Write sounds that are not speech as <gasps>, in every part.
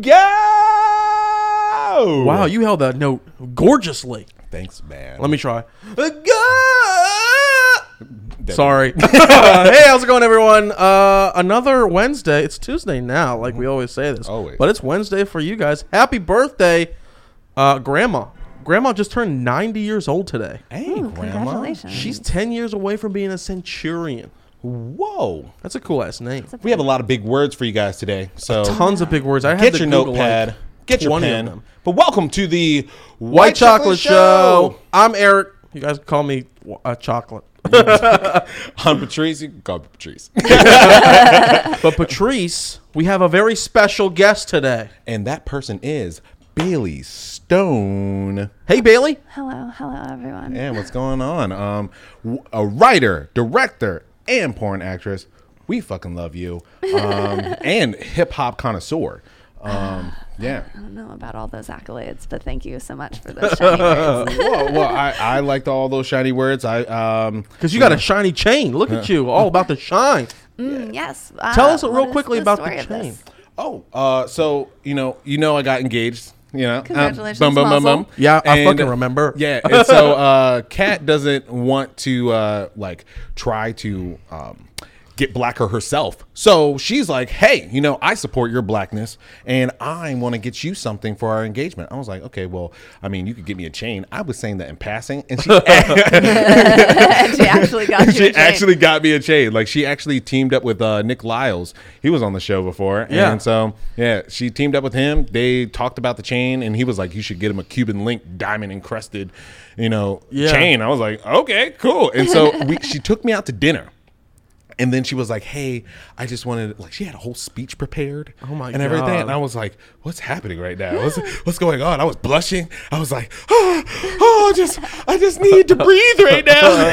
go. Wow, you held that note gorgeously. Thanks, man. Let me try. That- Sorry. <laughs> hey, how's it going, everyone? Uh, another Wednesday. It's Tuesday now, like we always say this. Always. But it's Wednesday for you guys. Happy birthday, uh, Grandma. Grandma just turned 90 years old today. Hey, Ooh, grandma. congratulations. She's 10 years away from being a centurion. Whoa. That's a cool ass name. We have a lot of big words for you guys today. So Tons of big words. I had get to your Google, notepad, like, get your pen. But welcome to the White Chocolate, Show. I'm Eric. You guys call me uh, Chocolate. <laughs> I'm Patrice. You can call me Patrice. <laughs> But Patrice, we have a very special guest today. and that person is Bailey Stone. Hey, Bailey. Hello, hello, everyone. And what's going on? Um, w- a writer, director, and porn actress. We fucking love you. Um, <laughs> and hip hop connoisseur. Um, yeah. I don't know about all those accolades, but thank you so much for those shiny words. <laughs> well, well, I, I liked all those shiny words. I um, Because you got a shiny chain. Look at you, all about the shine. <laughs> Mm, yes. Uh, Tell us what real is quickly about story the of chain. this? Oh, uh, so you know, you know, I got engaged. You know, Um, Congratulations, boom, boom, boom, Muzzle. boom. Yeah, I And, fucking remember. <laughs> Yeah, and so uh, Kat doesn't want to uh, like try to um, get blacker herself. So she's like, "Hey, you know, I support your blackness, and I want to get you something for our engagement." I was like, "Okay, well, I mean, you could get me a chain." I was saying that in passing, and she <laughs> she <laughs> actually got you. she a chain. actually got me a chain. Like she actually teamed up with uh, Nick Lyles. He was on the show before. Yeah. And so yeah, she teamed up with him. They talked about the chain, and he was like, "You should get him a Cuban link diamond encrusted, you know, Yeah. chain." I was like, "Okay, cool." And so we, she took me out to dinner. And then she was like, "Hey, I just wanted like she had a whole speech prepared, Oh my and everything." God. And I was like, "What's happening right now? What's <gasps> what's going on?" I was blushing. I was like, <gasps> "Oh, oh just I just need to breathe right now." <laughs>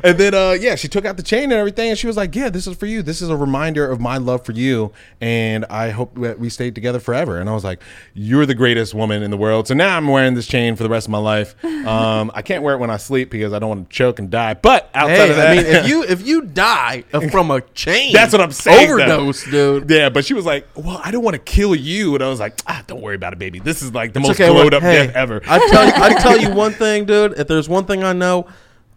<laughs> and then uh, yeah, she took out the chain and everything, and she was like, "Yeah, this is for you. This is a reminder of my love for you, and I hope that we stayed together forever." And I was like, "You're the greatest woman in the world." So now I'm wearing this chain for the rest of my life. Um, I can't wear it when I sleep because I don't want to choke and die. But outside Hey, of that, I mean, if you if you die <laughs> from a chain, That's what I'm saying. though. Overdose, dude. Yeah, but she was like, "Well, I don't want to kill you," and I was like, "Ah, don't worry about it, baby. This is like the most Okay, well, glowed up hey, death ever." I tell you, I <laughs> tell you one thing, dude. If there's one thing I know,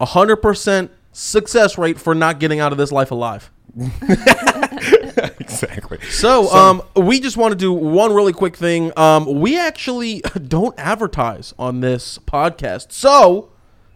hundred percent success rate for not getting out of this life alive. exactly. So, um, we just want to do one really quick thing. Um, we actually <laughs> don't advertise on this podcast. So,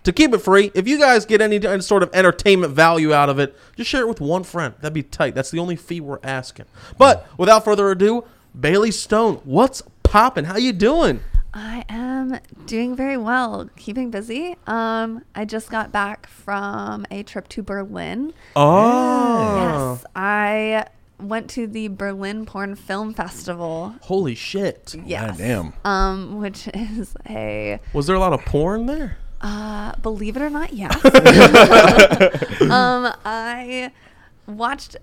to keep it free, if you guys get any any sort of entertainment value out of it, just share it with one friend. That'd be tight. That's the only fee we're asking. But without further ado, Bailey Stone, what's popping? How you doing? I am doing very well, keeping busy. Um, I just got back from a trip to Berlin. Oh, Yes, I went to the Berlin Porn Film Festival. holy shit! Yes. God damn. Um, which <laughs> is a Was there a lot of porn there? Uh, believe it or not, yes. <laughs> <laughs> um, I watched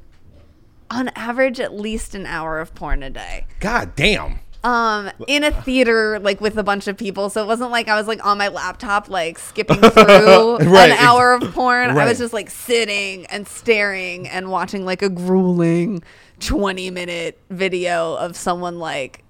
on average at least an hour of porn a day. God damn. Um, in a theater, like with a bunch of people. So it wasn't like I was like on my laptop, like skipping <laughs> through Right. an hour of porn. I was just like sitting and staring and watching like a grueling 20 minute video of someone like,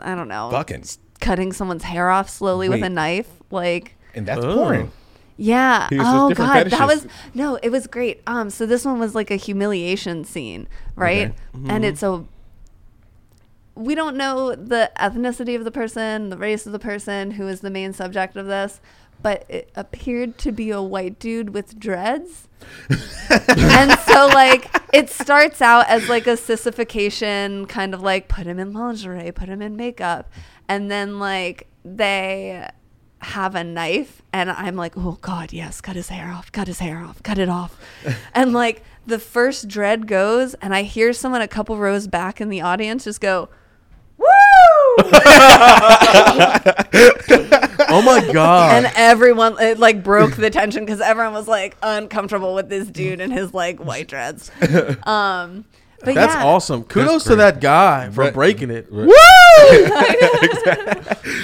I don't know, Fucking. cutting someone's hair off slowly with a knife. Like, And that's Oh. porn. yeah. He was oh different god, that was no, it was great. Um, so this one was like a humiliation scene, right? Okay. And it's a we don't know the ethnicity of the person, the race of the person who is the main subject of this, but it appeared to be a white dude with dreads. <laughs> and so like it starts out as like a sissification kind of like put him in lingerie, put him in makeup, and then like they have a knife and I'm like, "Oh god, yes, cut his hair off, cut his hair off, cut it off." <laughs> and like the first dread goes and I hear someone a couple rows back in the audience just go, "Woo!" <laughs> Oh my god! and everyone it like broke the tension because everyone was like uncomfortable with this dude and his like white dreads <laughs> um But That's yeah. awesome. Kudos to that guy for Right. breaking it. Right. Woo!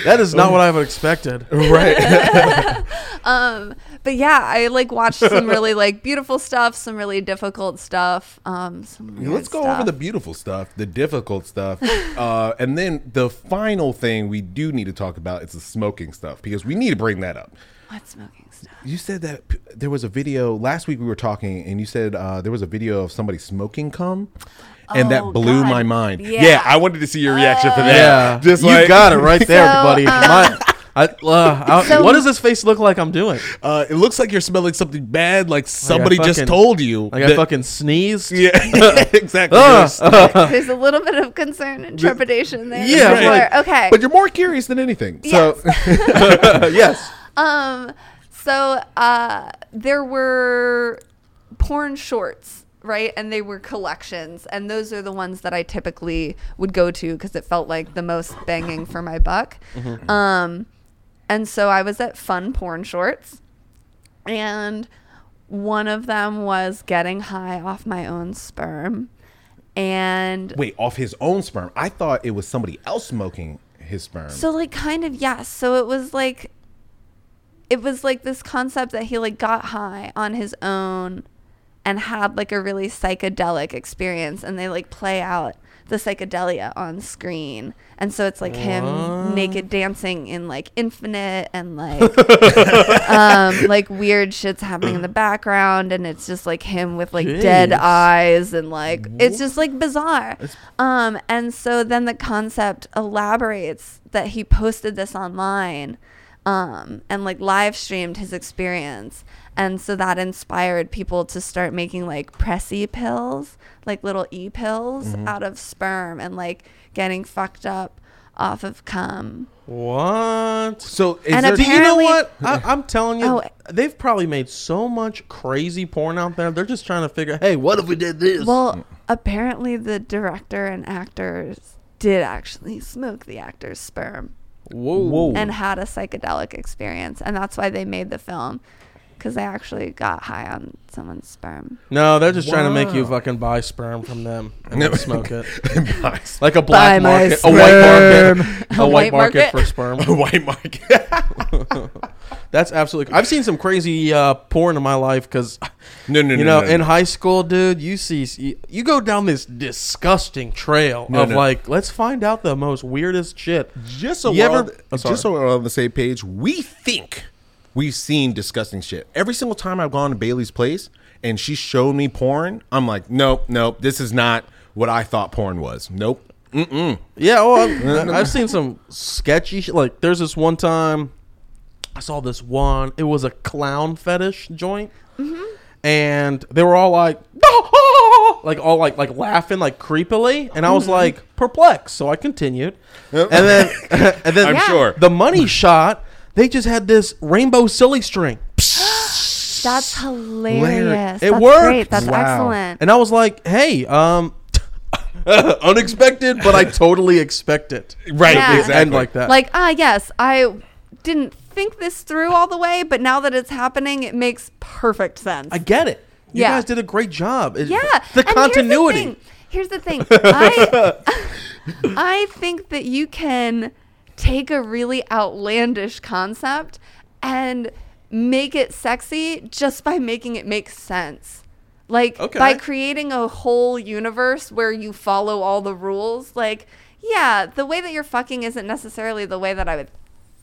That is not what I would expected. right. <laughs> Um, but yeah, I like watched some really like beautiful stuff, some really difficult stuff. Um, some Let's go stuff. over the beautiful stuff, the difficult stuff, uh, and then the final thing we do need to talk about is the smoking stuff because we need to bring that up. what smoking stuff. You said that p- there was a video last week we were talking, and you said uh, there was a video of somebody smoking cum, and Oh, that blew God. my mind. Yeah. Yeah. I wanted to see your reaction for that. Yeah, just you got it right there, So, buddy. um, My, I, uh, I- So- what does this face look like? I'm doing Uh, it looks like you're smelling something bad, like somebody just fucking- told you. like I that- fucking sneezed. yeah, <laughs> <laughs> exactly. Yes. <laughs> There's a little bit of concern and trepidation there. Yeah, Sure. like- okay. But you're more curious than anything. So yes. Um, so uh, there were porn shorts, right? And they were collections, and those are the ones that I typically would go to because it felt like the most banging for my buck. Um, and so I was at Fun Porn Shorts, and one of them was getting high off my own sperm, and wait, off his own sperm. I thought it was somebody else smoking his sperm. So like kind of yes. So it was like it was like this concept that he like got high on his own and had like a really psychedelic experience and they like play out the psychedelia on screen. And so it's like him naked dancing in like infinite and like <laughs> um like weird shit's happening in the background and it's just like him with like dead eyes and like it's just like bizarre. Um and so then the concept elaborates that he posted this online um and like live streamed his experience and so that inspired people to start making like pressy pills like little e-pills mm-hmm. out of sperm and like getting fucked up off of cum What? so is And there, Do you know Apparently- what? I, <laughs> I'm telling you, Oh. they've probably made so much crazy porn out there. They're just trying to figure, hey, what if we did this? Well, apparently the director and actors did actually smoke the actor's sperm whoa, whoa. and had a psychedelic experience, and that's why they made the film because they actually got high on someone's sperm. no, they're just trying to make you Wow. fucking buy sperm from them and then smoke it. <laughs> Nice. Like a Buy black my market, a white market, <laughs> a, A white white market, market? for sperm. <laughs> a white market. That's absolutely. I've seen some crazy uh, porn in my life because, no, no, no. you know, no, in no. high school, dude, you see, you, you go down this disgusting trail No, of no. like, let's find out the most weirdest shit. just so You we're ever- on, Oh, sorry. just so we're on the same page, we think we've seen disgusting shit. Every single time I've gone to Bailey's place and she showed me porn, I'm like, nope, nope, this is not what I thought porn was. Nope. Mm-mm. Yeah, well, I've, <laughs> I've seen some sketchy shit. Like, there's this one time I saw this one. It was a clown fetish joint, mm-hmm. and they were all like, <laughs> like all like like laughing like creepily, and I was mm-hmm. like perplexed. So I continued, and then <laughs> and then I'm Yeah. sure. the money shot. They just had this rainbow silly string, <gasps> That's hilarious. It That's worked. great. That's Wow. excellent. and I was like, hey, um. <laughs> unexpected, but I totally expect it. Right, Yeah. exactly. End like that. Like, ah, yes, I didn't think this through all the way, but now that it's happening, it makes perfect sense. I get it. You Yeah. guys did a great job. It- Yeah, The and continuity. Here's the thing. Here's the thing. <laughs> I, <laughs> I think that you can take a really outlandish concept and make it sexy just by making it make sense. Like Okay. by creating a whole universe where you follow all the rules. Like, yeah, the way that you're fucking isn't necessarily the way that I would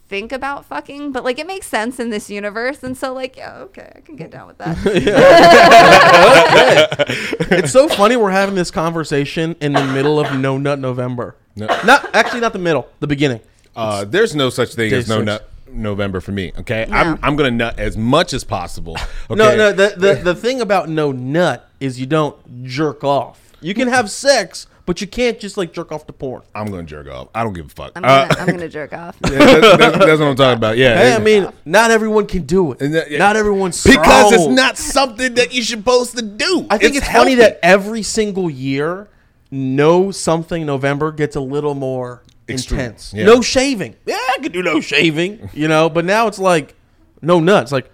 think about fucking, but like it makes sense in this universe. And so, like, yeah, okay, I can get down with that. <laughs> it's so funny we're having this conversation in the middle of No Nut November. No. Not actually not the middle, the beginning. Uh, there's no such thing Day as no six. nut November for me. Okay, No. I'm I'm gonna nut as much as possible. <laughs> Okay? No, no, the, the the thing about no nut is you don't jerk off. You can have sex, but you can't just like jerk off to porn. I'm gonna jerk off. I don't give a fuck. I'm Uh, gonna, I'm gonna <laughs> jerk off. yeah, that- that's, that's what I'm talking about. Yeah, Hey, I mean, not everyone can do it. And that- yeah. Not everyone's because it's not something that you're supposed to do. I think it's, funny that every single year, no something November gets a little more Extreme, intense. yeah. No shaving. Yeah, I could do no shaving, you know. But now it's like no nuts. Like,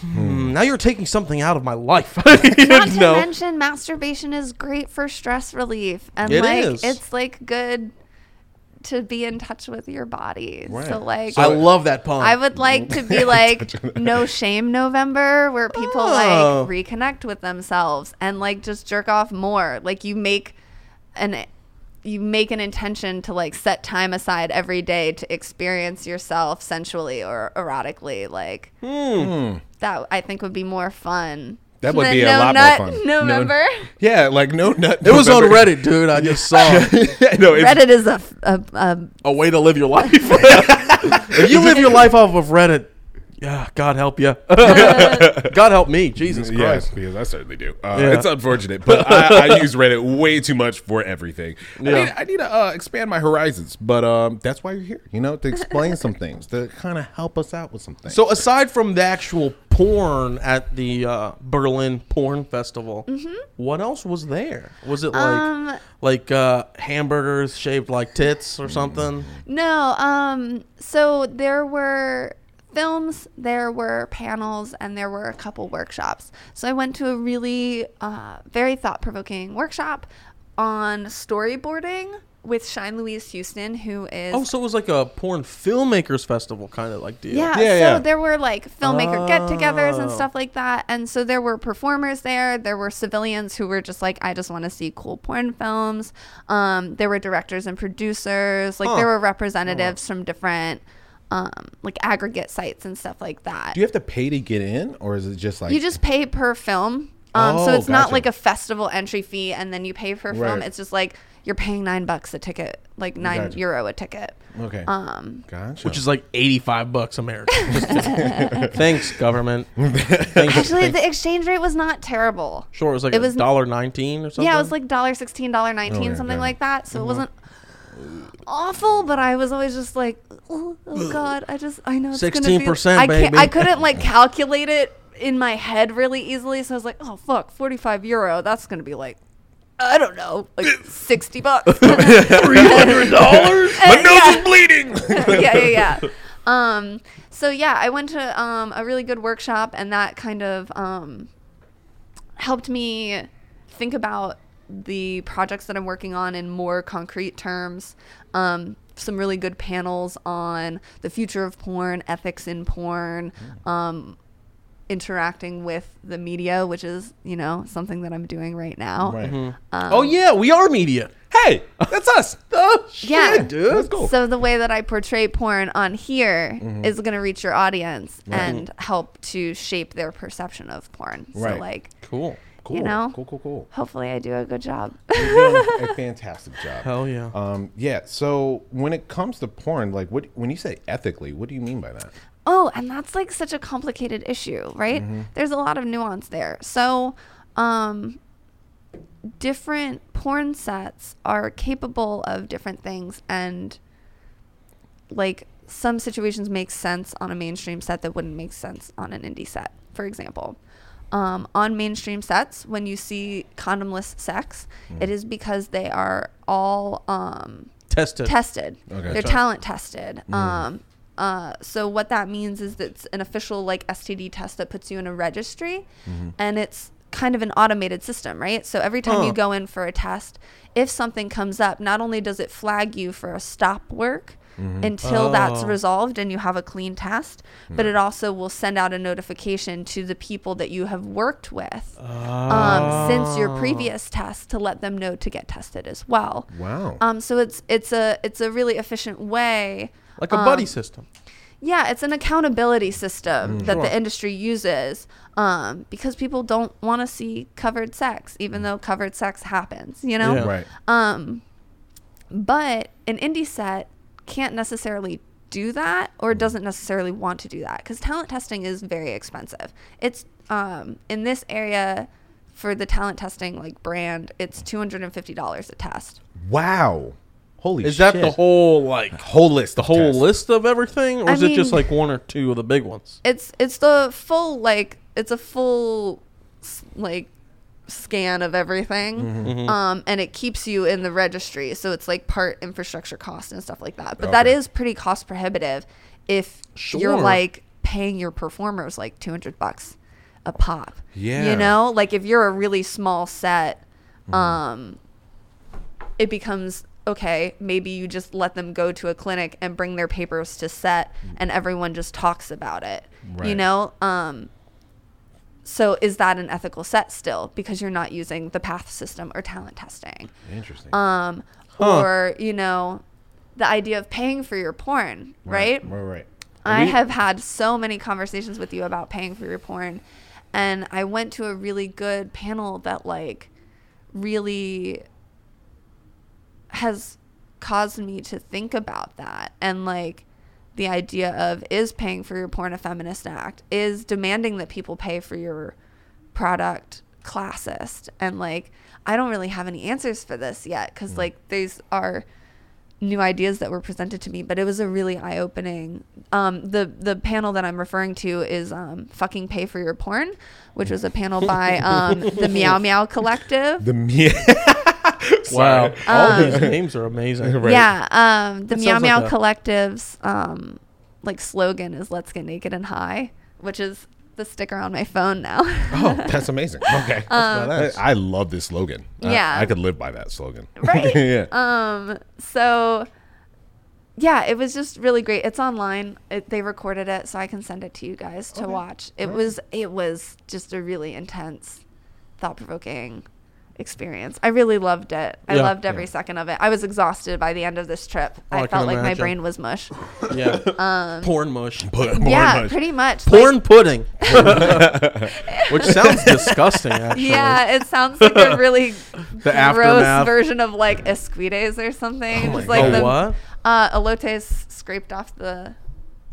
hmm, now you're taking something out of my life. <laughs> Not to no. mention, masturbation is great for stress relief, and It like is. it's like good to be in touch with your body. Right. So like, I love that pun. I would like to be <laughs> like no shame November where people Oh. like reconnect with themselves and like just jerk off more. Like you make an you make an intention to like set time aside every day to experience yourself sensually or erotically like hmm. Hmm. that I think would be more fun. That would than be a lot nut more fun. <laughs> November. Yeah, like no nut. it was on Reddit, dude. I just saw it. <laughs> no, Reddit is a, a, a a way to live your life. <laughs> if you live your life off of Reddit, yeah, God help you. <laughs> God help me, Jesus Yes, Christ. because I certainly do. Uh, Yeah. It's unfortunate, but I, I use Reddit way too much for everything. I Yeah. need, I need to uh, expand my horizons, but um, that's why you're here. You know, to explain some <laughs> things, to kind of help us out with some things. So aside from the actual porn at the uh, Berlin Porn Festival, what else was there? Was it like Um, like uh, hamburgers shaped like tits or something? No, um, so there were films, there were panels, and there were a couple workshops. So I went to a really uh, very thought provoking workshop on storyboarding with Shine Louise Houston, who is. Oh, so it was like a porn filmmakers festival kind of like deal. yeah, Yeah, so yeah. there were like filmmaker get-togethers and Oh. stuff like that, and so there were performers there. There were civilians who were just like, I just want to see cool porn films. Um, there were directors and producers. Like Huh. there were representatives from different, um, like aggregate sites and stuff like that. do you have to pay to get in, or is it just like You just pay per film. Um, so Oh, it's not like a festival entry fee and then you pay per film. It's just like you're paying nine bucks a ticket, like nine Gotcha. euro a ticket. okay? Um, gotcha. Which is like eighty-five bucks American. <laughs> <laughs> Thanks, government. <laughs> Thanks, actually, thanks. the exchange rate was not terrible. Sure, it was like it a was- dollar nineteen or something. Yeah, it was like dollar sixteen, dollar nineteen, Oh, yeah, something gotcha. like that. So it wasn't awful, but I was always just like, oh, oh god, I just I know it's gonna be. 16%, I can't. baby. I couldn't like <laughs> calculate it in my head really easily, so I was like, oh fuck, forty five euro. That's gonna be like. I don't know, like <laughs> sixty bucks. <laughs> three hundred dollars. My nose Yeah. is bleeding. yeah, yeah, yeah. Um, so yeah, I went to um, a really good workshop, and that kind of um, helped me think about the projects that I'm working on in more concrete terms. Um, some really good panels on the future of porn, ethics in porn, um, interacting with the media, which is you know something that I'm doing right now. Right. Um, oh yeah, we are media. Hey, that's us. <laughs> Oh shit, Yeah. dude. That's cool. So the way that I portray porn on here Mm-hmm. is going to reach your audience and help to shape their perception of porn. So Right. like, Cool. Cool. you know? cool, cool, cool. hopefully I do a good job. You're doing a <laughs> fantastic job. Hell yeah. Um, yeah. So when it comes to porn, like, what when you say ethically, what do you mean by that? oh, and that's like such a complicated issue, right? Mm-hmm. There's a lot of nuance there. So, um different porn sets are capable of different things and like some situations make sense on a mainstream set that wouldn't make sense on an indie set for example um, on mainstream sets when you see condomless sex Mm. it is because they are all um, Tested. tested Okay. Mm. they're talent tested um, uh, so what that means is that it's an official like std test that puts you in a registry Mm-hmm. and it's kind of an automated system right so every time Huh. you go in for a test if something comes up not only does it flag you for a stop work Mm-hmm. until that's Oh. resolved and you have a clean test but it also will send out a notification to the people that you have worked with um, since your previous test to let them know to get tested as well Wow. um, so it's it's a it's a really efficient way. like a buddy um, system. Yeah, it's an accountability system that Sure. the industry uses um, because people don't want to see covered sex, even though covered sex happens. You know. Yeah. right. Um, but an indie set can't necessarily do that or doesn't necessarily want to do that because talent testing is very expensive. It's um, in this area for the talent testing like brand, it's two hundred and fifty dollars a test. Wow. Holy Is shit. that the whole like whole list? the whole list of everything, or I is it just like one or two of the big ones? it's it's the full like it's a full like scan of everything Mm-hmm. um and it keeps you in the registry so it's like part infrastructure cost and stuff like that but that Okay. is pretty cost prohibitive if you're like paying your performers like 200 bucks a pop. Yeah. You know, like if you're a really small set, Mm-hmm. um, it becomes okay. Maybe you just let them go to a clinic and bring their papers to set, and everyone just talks about it. You Mm. Know, um, so is that an ethical set still because you're not using the PASS system or talent testing? Interesting. Um, Huh. or you know, the idea of paying for your porn, right? Right. Right. I We- have had so many conversations with you about paying for your porn. And I went to a really good panel that like really has caused me to think about that and like the idea of is paying for your porn a feminist act? Is demanding that people pay for your product classist? And like I don't really have any answers for this yet cuz like these are new ideas that were presented to me, but it was a really eye opening. Um, the the panel that I'm referring to is um, "Fucking Pay for Your Porn," which was a panel by <laughs> um, the Meow Meow Collective. The me- <laughs> Wow, Sorry. all these names are amazing. <laughs> Right. Yeah, um, the That Meow Meow like Collective's um, like slogan is "Let's get naked and high," which is the sticker on my phone now. Oh, <laughs> that's amazing. Okay. badass. I, I love this slogan. Yeah. I, could live by that slogan. Right. yeah. um so yeah it was just really great it's online it, they recorded it so i can send it to you guys to watch it was it was just a really intense thought-provoking experience i really loved it i Yeah. loved every Yeah. second of it i was exhausted by the end of this trip Oh, I i felt like my brain was mush <laughs> Yeah, <laughs> Um, porn mush, Put more yeah much. pretty much porn Like, pudding, <laughs> which sounds disgusting. Actually, yeah, it sounds like a really The gross aftermath. version of like esquites or something. my Just like Oh, the, what? Uh, elotes scraped off the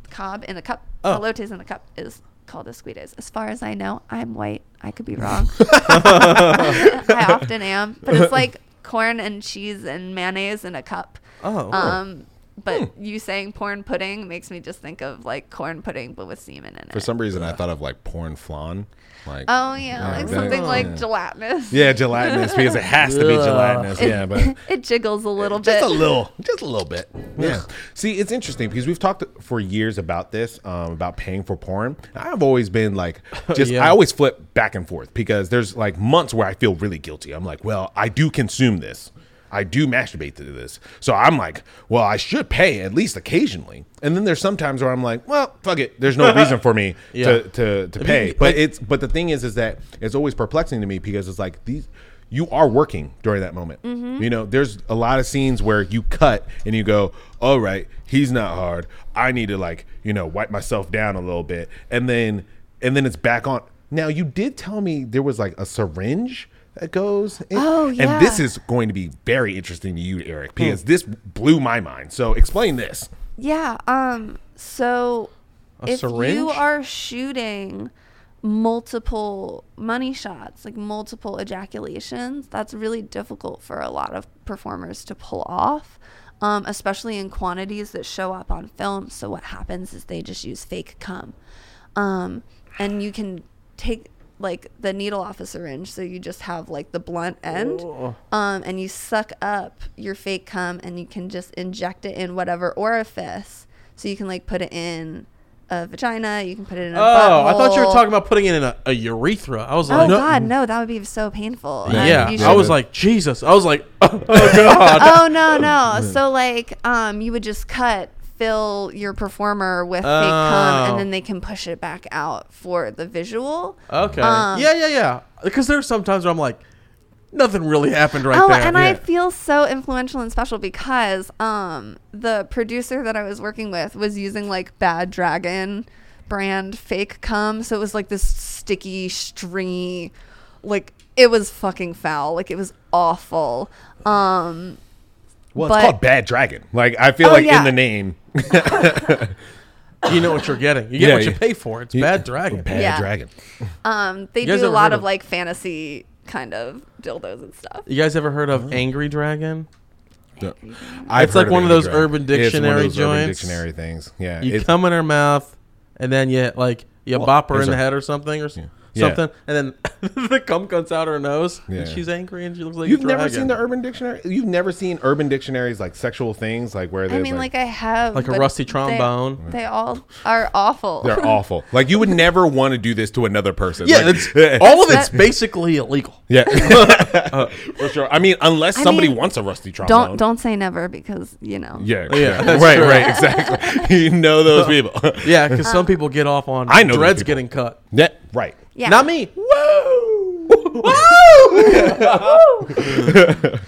cob in a cup. Oh. Elotes in a cup is called esquites. As far as I know, I'm white. I could be wrong. <laughs> <laughs> I often am, but it's like corn and cheese and mayonnaise in a cup. Oh, Um, but you saying porn pudding makes me just think of like corn pudding, but with semen in it. For some reason, I thought of like porn flan. Like, oh yeah, like that- something like yeah. gelatinous. yeah, gelatinous because it has to be gelatinous. It, Yeah, but <laughs> it jiggles a little just bit. Just a little, just a little bit. Yeah. See, it's interesting because we've talked for years about this, um, about paying for porn. I've always been like, <laughs> just Yeah. I always flip back and forth because there's like months where I feel really guilty. I'm like, well, I do consume this. I do masturbate to this. So I'm like, well, I should pay at least occasionally. And then there's some times where I'm like, well, fuck it. There's no reason for me <laughs> Yeah. to, to, to pay. But it's but the thing is is that it's always perplexing to me because it's like these you are working during that moment. You know, there's a lot of scenes where you cut and you go, "All right, he's not hard. I need to like, you know, wipe myself down a little bit." And then and then it's back on. Now, you did tell me there was like a syringe that goes in. Oh, And this is going to be very interesting to you, Eric, because this blew my mind. So, explain this. Yeah. Um. So, A if syringe? you are shooting multiple money shots, like multiple ejaculations, that's really difficult for a lot of performers to pull off, um, especially in quantities that show up on film. So what happens is they just use fake cum, um, and you can take like the needle off a syringe so you just have like the blunt end um, and you suck up your fake cum and you can just inject it in whatever orifice so you can like put it in a vagina you can put it in a Oh, I thought you were talking about putting it in a, a urethra. I was like oh like, god no that would be so painful And yeah. you I should- was like, Jesus. I was like, <laughs> oh God. <laughs> oh no no so like um you would just cut fill your performer with fake cum Oh. and then they can push it back out for the visual Okay. Um, yeah, yeah, yeah. Because there's sometimes where I'm like, nothing really happened right oh, there. and I feel so influential and special because um the producer that I was working with was using like Bad Dragon brand fake cum, so it was like this sticky, stringy, like it was fucking foul. Like it was awful. Um Well, But- it's called Bad Dragon. Like, I feel Oh, like in the name, <laughs> you know what you're getting. You get Yeah, what you yeah. pay for. It's bad dragon. Bad Yeah. Dragon. um they You guys do a ever lot of of- like fantasy kind of dildos and stuff. You guys ever heard of Uh-huh. Angry Dragon? No. I've It's like heard one of Angry those Dragon. Urban It's one of Dictionary those Urban joints. Dictionary things. Yeah. You it's- come in her mouth, and then you like you Well, bop her in there's the a- head or something, or s- Yeah. something, and then <laughs> the cum comes out her nose, Yeah. and she's angry, and she looks like You've a never seen the Urban Dictionary? You've never seen Urban Dictionaries like sexual things, like where they I mean, like, like, I have Like a rusty trombone. They, all are awful. they're <laughs> awful. Like you would never want to do this to another person. yeah, Like- it's, <laughs> all of it's that- basically illegal. yeah, uh, for sure. I mean, unless I somebody mean, wants a rusty trombone. don't don't say never because you know. Yeah, Yeah, yeah, right, true. right, exactly. you know those people. Yeah, because some people get off on I know those dreads getting cut. yeah, right. Yeah. Not me. Whoa. Whoa.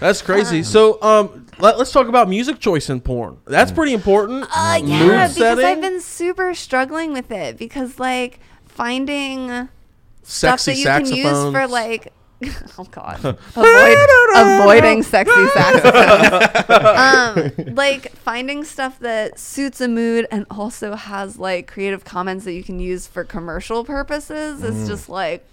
That's crazy. So, um, let, us talk about music choice in porn. That's pretty important. Uh, Mood yeah, because setting, I've been super struggling with it because like finding stuff that you can use for like <laughs> oh god avoid <laughs> avoiding sexy saxophones <laughs> um like finding stuff that suits a mood and also has like Creative Commons that you can use for commercial purposes Mm. is just like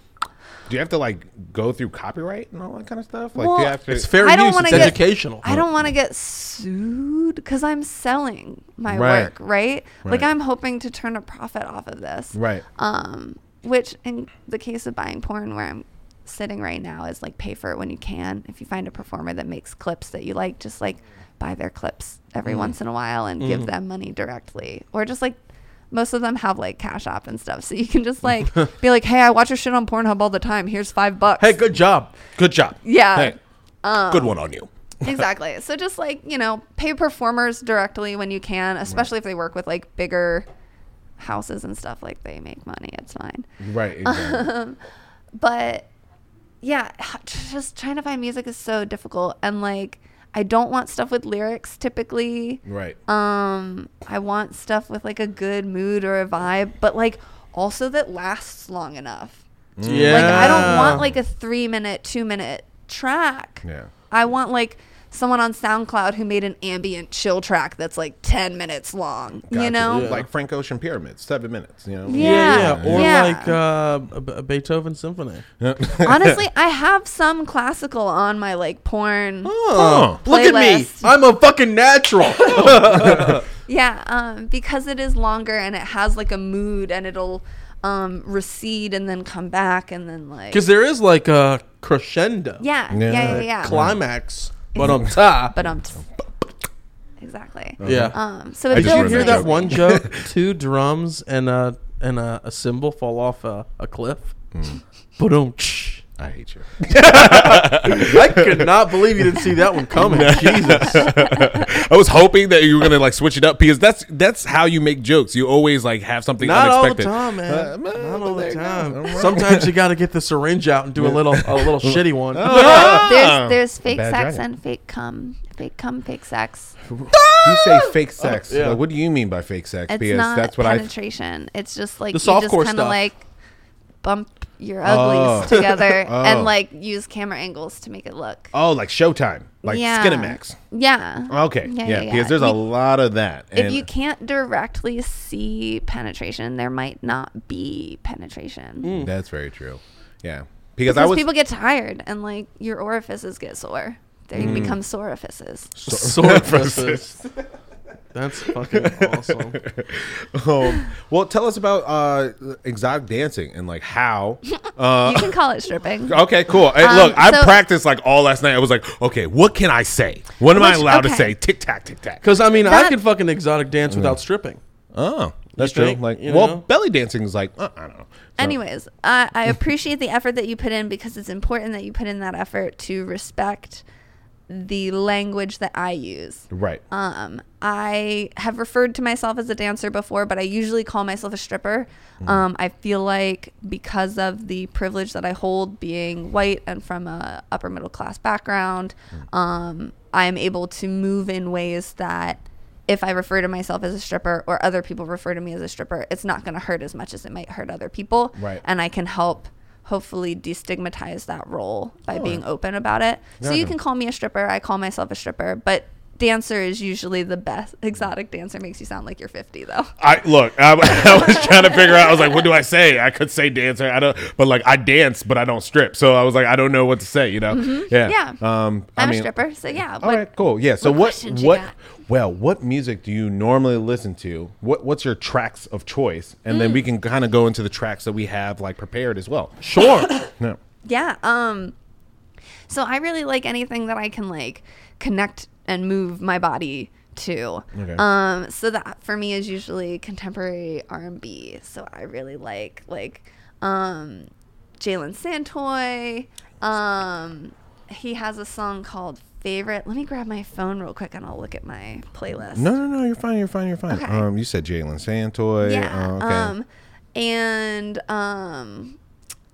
Do you have to like go through copyright and all that kind of stuff? Like, do you have to? It's fair I don't use. wanna It's get- educational. I don't want to get sued because I'm selling my Right. work, right? Like I'm hoping to turn a profit off of this. Right. Um, which in the case of buying porn, where I'm sitting right now, is like pay for it when you can. If you find a performer that makes clips that you like, just like buy their clips every once in a while and give them money directly, or just like. Most of them have like Cash App and stuff, so you can just like <laughs> be like, "Hey, I watch your shit on Pornhub all the time. Here's five bucks." Hey, good job. Good job. Yeah. Hey, Um, good one on you. <laughs> exactly. So just like, you know, pay performers directly when you can, especially if they work with like bigger houses and stuff like they make money. It's fine. Right. Exactly. <laughs> But yeah, <sighs> just trying to find music is so difficult and like I don't want stuff with lyrics typically. right. Um I want stuff with like a good mood or a vibe, but like also that lasts long enough. Yeah. Like I don't want like a 3 minute, 2 minute track. Yeah. I want like someone on SoundCloud who made an ambient chill track that's like 10 minutes long, you know? Yeah. like Frank Ocean Pyramids, seven minutes. You know. Yeah. yeah, Or yeah. like uh, a, a Beethoven symphony. <laughs> Honestly, I have some classical on my like porn. Oh, look at me. I'm a fucking natural. <laughs> <laughs> Yeah, um because it is longer and it has like a mood and it'll um recede and then come back and then like Because there is like a crescendo. yeah, yeah, Yeah. yeah, yeah. Climax. But on <laughs> top. But um Exactly. yeah. Um so I it just builds you hear that that one <laughs> joke? Two drums and a and a, a cymbal fall off a, a cliff. But um, I hate you. <laughs> I could not believe you didn't see that one coming. <laughs> Jesus. I was hoping that you were gonna like switch it up because that's that's how you make jokes. You always like have something Not all the unexpected. time, man. Uh, Not all the you go. time. All right. Sometimes you got to get the syringe out and do a little a little <laughs> shitty one. Ah! There's there's fake Bad sex dragon. and fake cum. Fake cum, fake sex. You say fake sex. yeah. Like, what do you mean by fake sex? It's because not that's what I. penetration. It's just like The you just softcore kind of stuff. like bump your uglies Oh. together <laughs> Oh. and like use camera angles to make it look. Oh, like Showtime, like yeah. Skinemax. Yeah. Okay, Yeah, yeah, yeah, yeah. because there's a lot of that. If you can't directly see penetration, there might not be penetration. that's very true. Yeah, because, I was people get tired and like your orifices get sore. They Mm. become sorifices. Swordfists. <laughs> <laughs> That's fucking awesome. <laughs> um, well, tell us about uh, exotic dancing and like how. <laughs> Uh, you can call it stripping. <laughs> okay, cool. Hey, Um, look, I so- practiced like all last night. I was like, okay, what can I say? What am I Which- allowed to okay. say? Tic tac, tic tac. Because I mean, I That- could fucking exotic dance without stripping. Oh, that's You true. think? Like, You well, know? belly dancing is like, uh, I don't know. So- Anyways, I, I appreciate the effort that you put in because it's important that you put in that effort to respect the language that I use. right. Um, I have referred to myself as a dancer before, but I usually call myself a stripper. Um, I feel like because of the privilege that I hold, being white and from a upper middle class background, um, I am able to move in ways that if I refer to myself as a stripper or other people refer to me as a stripper, it's not going to hurt as much as it might hurt other people. Right. And I can help hopefully destigmatize that role by being open about it. So you can call me a stripper. I call myself a stripper, but dancer is usually the best. <laughs> Exotic dancer makes you sound like you're 50 though. I look. I, <laughs> I was trying to figure out. I was like, what do I say? I could say dancer. I don't. But like, I dance, but I don't strip. So I was like, I don't know what to say. You know? Yeah. Mm-hmm. Yeah. Um. I I'm mean, a stripper, so yeah. All What, right. Cool. Yeah. So what what? What? Well, what music do you normally listen to? What What's your tracks of choice? And then we Mm. can kind of go into the tracks that we have like prepared as well. <coughs> Sure. No. Yeah. Um so I really like anything that I can like connect and move my body to. Okay. Um so that for me is usually contemporary R&B. So I really like like um Jalen Santoy. Um he has a song called Favorite. Let me grab my phone real quick and I'll look at my playlist. No, no, no. You're fine. You're fine. You're fine. Okay. Um, you said Jalen Santoy. Yeah. Uh, okay. Um and um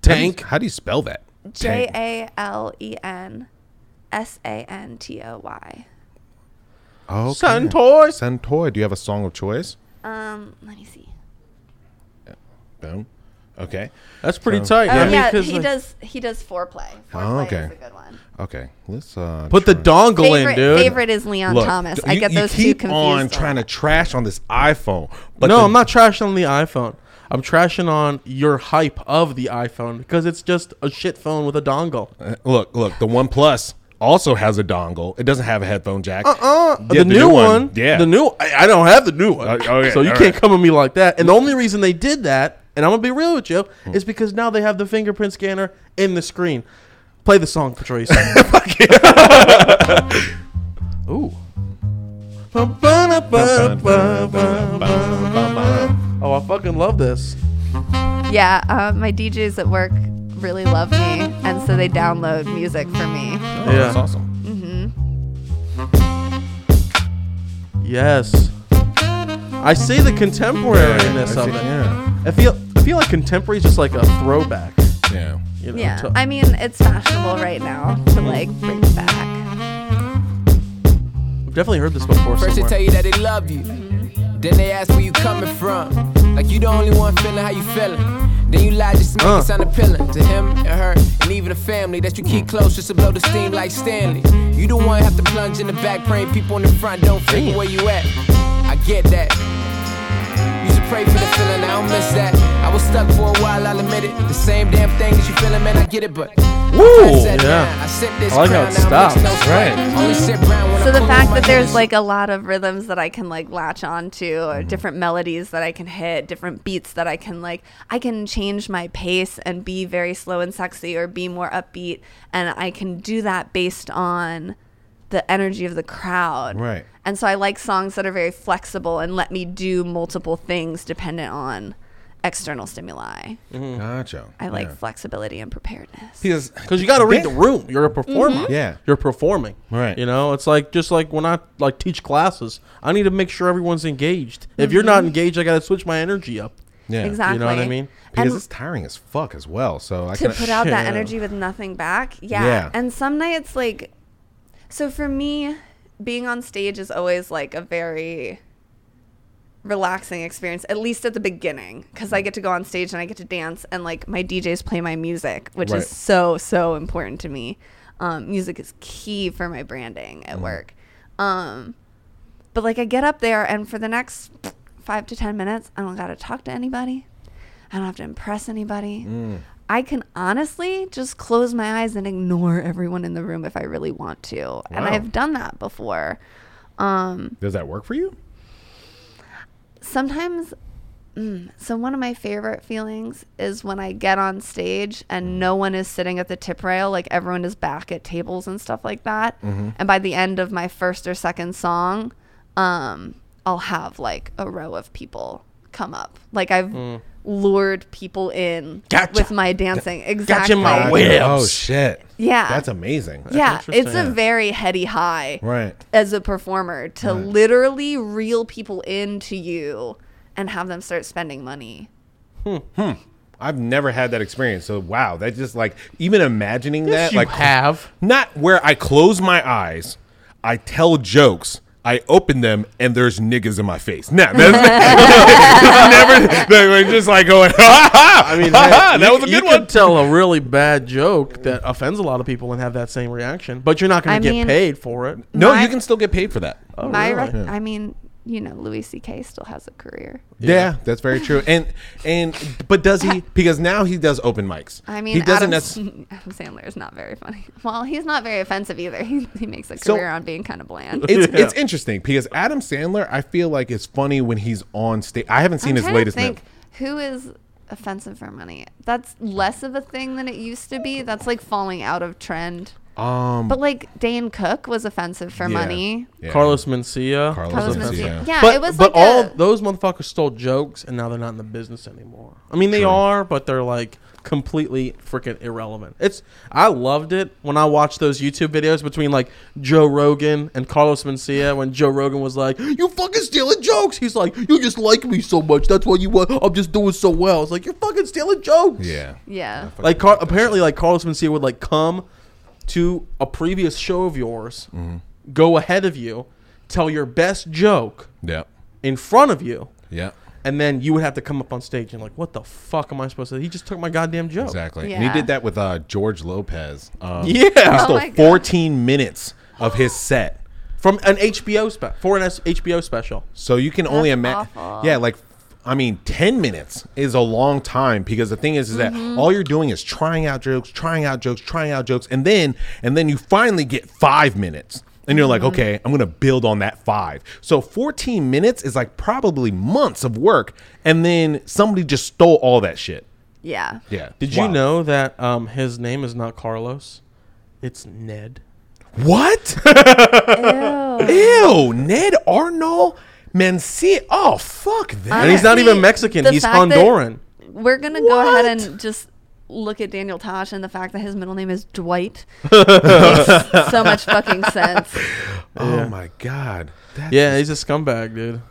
Tank. How do you spell that? J Tank. A L E N S A N T O Y. Okay. Santoy. Santoy. Do you have a song of choice? Um, let me see. Boom. Okay. That's pretty So- tight. Oh I mean, yeah, 'cause, he like, does. He does foreplay. Oh, okay. is a good one. Okay. Let's uh Put the try- dongle Favorite, in, dude. favorite is Leon Look, Thomas. d- I you- get you those keep two confused. on a trying to lot. trash on this iPhone. But no, the- I'm not trashing on the iPhone. I'm trashing on your hype of the iPhone because it's just a shit phone with a dongle. Uh, Look, look. The One Plus also has a dongle. It doesn't have a headphone jack. Uh, Yeah, the, new, one, Yeah. the new. I, I don't have the new one, Uh, okay, so you all can't right. come at me like that. And the only reason they did that, and I'm gonna be real with you, Hmm. is because now they have the fingerprint scanner in the screen. Play the song, Patrice. <laughs> <laughs> Ooh. Oh, I fucking love this. Yeah, uh, my DJs at work really love me, and so they download music for me. Oh, Yeah. That's awesome. Yes. I see the contemporariness I of see- it. Yeah. I feel I feel like contemporary is just like a throwback. Yeah. You know, Yeah, to- I mean it's fashionable right now to like bring it back. I've definitely heard this before First they tell you that they love you. Then they ask where you coming from. Like you the only one feeling how you feeling. Then you lie just to make Uh. it sound appealing to him and her and even the family that you keep close just to blow the steam like Stanley. You the one have to plunge in the back, praying people in the front don't figure where you at. I get that. Used to pray for the feeling, I don't miss that. I was stuck for a while, I'll admit it. The same damn thing as you feeling, man, I get it, but. Woo! Yeah. down, I sip this I like how it now I'm mixing stops. no Right. Only sip So the fact that there's like a lot of rhythms that I can like latch onto or mm-hmm. different melodies that I can hit, different beats that I can like I can change my pace and be very slow and sexy or be more upbeat and I can do that based on the energy of the crowd. Right. And so I like songs that are very flexible and let me do multiple things dependent on external stimuli. Gotcha. I like Yeah. flexibility and preparedness. Because Because you got to read the room. You're a performer. Mm-hmm. Yeah. You're performing. Right. You know, it's like just like when I like teach classes, I need to make sure everyone's engaged. If you're not engaged, I got to switch my energy up. yeah. Exactly. You know what I mean? Because And- it's tiring as fuck as well. So I to can put out that <laughs> energy with nothing back. Yeah. Yeah. And some nights like so for me being on stage is always like a very relaxing experience at least at the beginning cuz I get to go on stage and I get to dance and like my DJs play my music which Right. is so so important to me. Um, music is key for my branding at work. Um, but like I get up there and for the next 5 to 10 minutes I don't got to talk to anybody. I don't have to impress anybody. I can honestly just close my eyes and ignore everyone in the room if I really want to. And I've done that before. Um, Does that work for you? sometimes, mm, so one of my favorite feelings is when I get on stage and no one is sitting at the tip rail, like everyone is back at tables and stuff like that. And by the end of my first or second song, um, I'll have like a row of people come up. Like I've lured people in Gotcha. with my dancing. Exactly. Gotcha my Gotcha. whips. Oh shit. Yeah. That's amazing. yeah, it's a very heady high Right. as a performer to Right. literally reel people into you and have them start spending money. Hmm. I've never had that experience. So wow, that just like even imagining Yes, that you like have. not where I close my eyes, I tell jokes. I open them and there's niggas in my face. Nah, that's <laughs> never. They're just like going. <laughs> Ha, ha, I mean, hey, that you, was a you good one. could tell a <laughs> really bad joke that offends a lot of people and have that same reaction, but you're not going to get mean- paid for it. No, My- you can still get paid for that. Oh, My really? rec- I mean, you know, Louis C.K. still has a career. Yeah. that's very true. And and but does he? <laughs> Because now he does open mics. I mean, he doesn't. Adam, necess- <laughs> Adam Sandler is not very funny. Well, he's not very offensive either. <laughs> He, he makes a So- career on being kind of bland. it's Yeah. it's interesting because Adam Sandler, I feel like is funny when he's on stage. I haven't seen I'm his trying to latest. think Net- who is offensive for money. That's less of a thing than it used to be. That's like falling out of trend. Um, But like Dane Cook was offensive for yeah. money. Yeah. Carlos Mencia. Carlos Carlos Mencia. Mencia. Yeah, but it was but like all a, those motherfuckers stole jokes, and now they're not in the business anymore. I mean, they True. are, but they're like completely freaking irrelevant. It's I loved it when I watched those YouTube videos between like Joe Rogan and Carlos Mencia when Joe Rogan was like, "You fucking stealing jokes." He's like, "You just like me so much. That's why you want. I'm just doing so well." It's like you're fucking stealing jokes. yeah. yeah. Like Car- apparently, like Carlos Mencia would like come to a previous show of yours, Mm-hmm. go ahead of you, tell your best joke Yeah. in front of you, Yeah. and then you would have to come up on stage and like, what the fuck am I supposed to? He just took my goddamn joke. Exactly. And he did that with uh, George Lopez. Um, Yeah. He Oh stole my God. 14 minutes of his set. From an HBO spe- for an S- HBO special. So you can only imagine. Yeah, like I mean, ten minutes is a long time because the thing is, is that all you're doing is trying out jokes, trying out jokes, trying out jokes, and then and then you finally get five minutes, and you're like, okay, I'm gonna build on that five. So 14 minutes is like probably months of work, and then somebody just stole all that shit. Yeah. Yeah. Did Wow. you know that um, his name is not Carlos? It's Ned. what? <laughs> Ew. Ew, Ned Arnold Mencia. Oh fuck that. And he's not Honestly, even Mexican. the He's fact that- Honduran. We're gonna go ahead and just look at Daniel Tosh and the fact that his middle name is Dwight <laughs> makes so much fucking sense. oh Yeah. my god. That's Yeah, he's a scumbag, dude.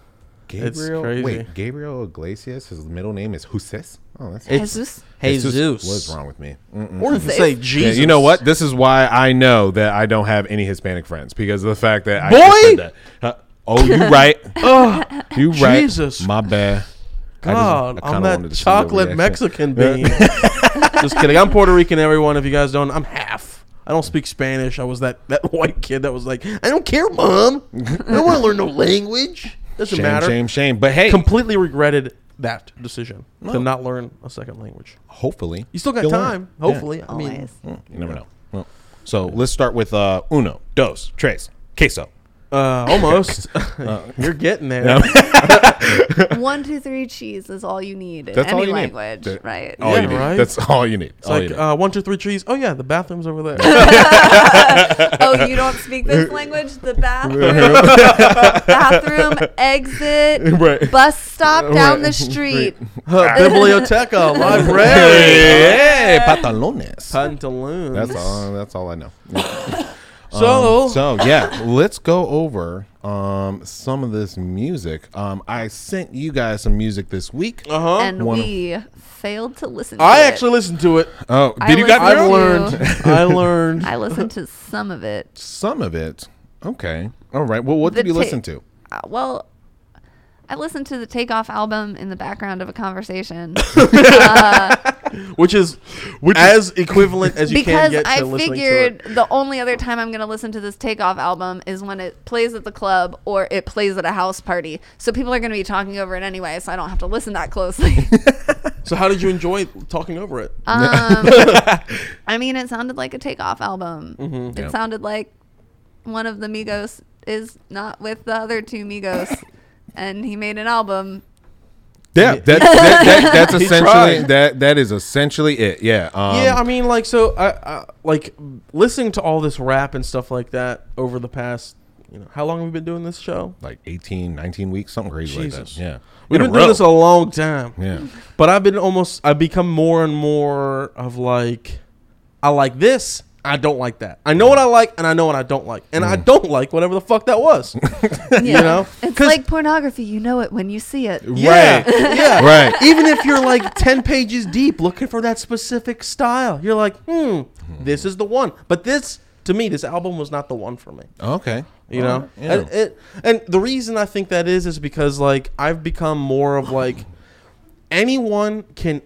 it's Gabriel. crazy. Wait, Gabriel Iglesias. His middle name is Jesus. Oh, that's It's Jesus. Jesus. What's wrong with me? Mm-mm. Or if you say Yeah, Jesus. you know what? This is why I know that I don't have any Hispanic friends because of the fact that I Boy! just said that. Huh? Oh, you right. <laughs> Oh, You right. Jesus. My bad. I just- God, I I'm that to see your chocolate. Mexican bean. <laughs> Just kidding. I'm Puerto Rican, everyone. If you guys don't, I'm half. I don't speak Spanish. I was that, that <laughs> white kid that was like, I don't care, mom. I don't want to learn no language. Doesn't Shame, matter. shame, shame. But hey, Completely regretted that decision Oh. to not learn a second language. hopefully You still got you'll learn. time. Yeah. Hopefully. I mean, Always. Mm, You never know. Well, so let's start with uh, uno, dos, tres, queso. Uh, almost. <laughs> You're getting there. <laughs> One, two, three, cheese is all you need in That's any all you need. language, That- right? All Yeah, you need. right? That's all you need. It's all you like need. uh, one, two, three trees. Oh yeah, the bathroom's over there. <laughs> oh, you don't speak this language? The bathroom, bathroom, exit, Right. bus stop down Right. the street. Biblioteca, library, Hey, pantalones. pantaloons. That's all. That's all I know. So, Um, so <laughs> yeah, let's go over um, some of this music. Um, I sent you guys some music this week. uh huh. And One- we failed to listen to I it. actually listened to it. Oh, I did you got listened I've through to- learned. I learned. <laughs> I listened to some of it. some of it? Okay, all right. Well, what The did you ta- listen to? Uh, well, I listened to the Takeoff album in the background of a conversation <laughs> which is as equivalent as you can get to I listening figured to it. the only other time I'm going to listen to this Takeoff album is when it plays at the club or it plays at a house party. So people are going to be talking over it anyway, so I don't have to listen that closely. <laughs> So how did you enjoy talking over it? um, <laughs> I mean, it sounded like a Takeoff album. It Yeah. sounded like one of the Migos is not with the other two Migos. And he made an album Yeah, that, <laughs> that, that, that's essentially that. That is essentially it. Yeah. Um, yeah, I mean, like, so, I, I, like, listening to all this rap and stuff like that over the past, you know, how long have we been doing this show? like 18, 19 weeks, something crazy Jesus. like that. Yeah, We've In a been doing this a long time. Yeah. But I've been almost, I've become more and more of like, I like this, I don't like that. I know what I like, and I know what I don't like, and I don't like whatever the fuck that was. <laughs> Yeah. know? It's 'Cause- like pornography. You know it when you see it. Yeah, Right. yeah, <laughs> Right. Even if you're like ten pages deep looking for that specific style, you're like, hmm, this is the one. But this, to me, this album was not the one for me. Okay. You know, Yeah. and, it, and the reason I think that is is because like I've become more of like anyone can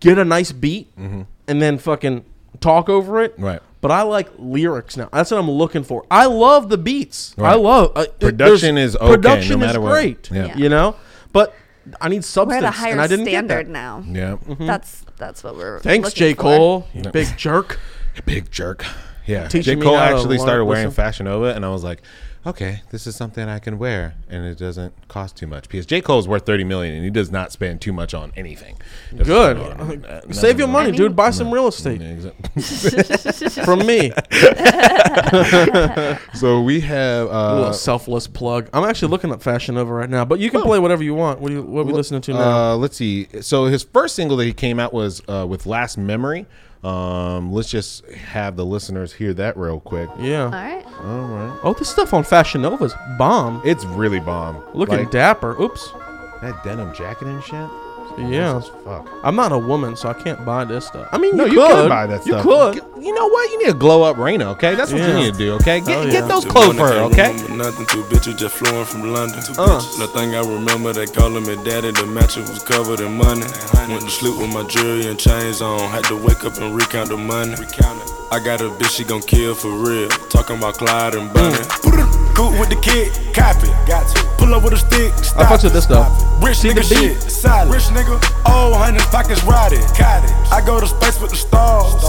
get a nice beat Mm-hmm. and then fucking talk over it. Right. but I like lyrics now. That's what I'm looking for. I love the beats. I love uh, Production is okay, Production no is what. great. Yeah. Yeah. You know, but I need substance. We're substance, at a higher and I didn't standard get that. now. Yeah. That's that's what we're. Looking for. Thanks, J. Cole, you big jerk. Big jerk. Yeah. Teaching J. Cole actually started wearing listen. Fashion Nova, and I was like, okay, this is something I can wear, and it doesn't cost too much. Because J. Cole's worth thirty million, and he does not spend too much on anything. Doesn't Good. spend on, uh, Save your nothing. money, I mean- dude. Buy some real estate Yeah, exactly. <laughs> <laughs> from me. <laughs> so we have A uh, little selfless plug. I'm actually looking up Fashion Nova right now, but you can play whatever you want. What are, you, what are we listening to now? Uh, let's see. So his first single that he came out was uh, with "Last Memory." Um, let's just have the listeners hear that real quick. yeah. All right. All right, Oh, this stuff on Fashion Nova's bomb. it's really bomb. Looking Like, dapper. Oops. that denim jacket and shit. Yeah. This fuck. I'm not a woman, so I can't buy this stuff. I mean, No, you, you, could. could buy that stuff. You could. You know what? You need to glow up Raina, okay? That's what Yeah. you need to do, okay? Get, Hell get those Just clothes wanna for her, can't okay? remember Nothing, two bitches just flowing from London. Uh. Nothing I remember, they calling me daddy. The mattress was covered in money. Went to sleep with my jewelry and chains on. Had to wake up and recount the money. I got a bitch, she gon' kill for real. Talking about Clyde and Bonnie. Cool with the kid, copy. Got to. Pull up with a stick. I fucks with this though. Rich See nigga the beat? shit, solid. Rich nigga, oh, hundred pockets rotted. I go to space with the stars.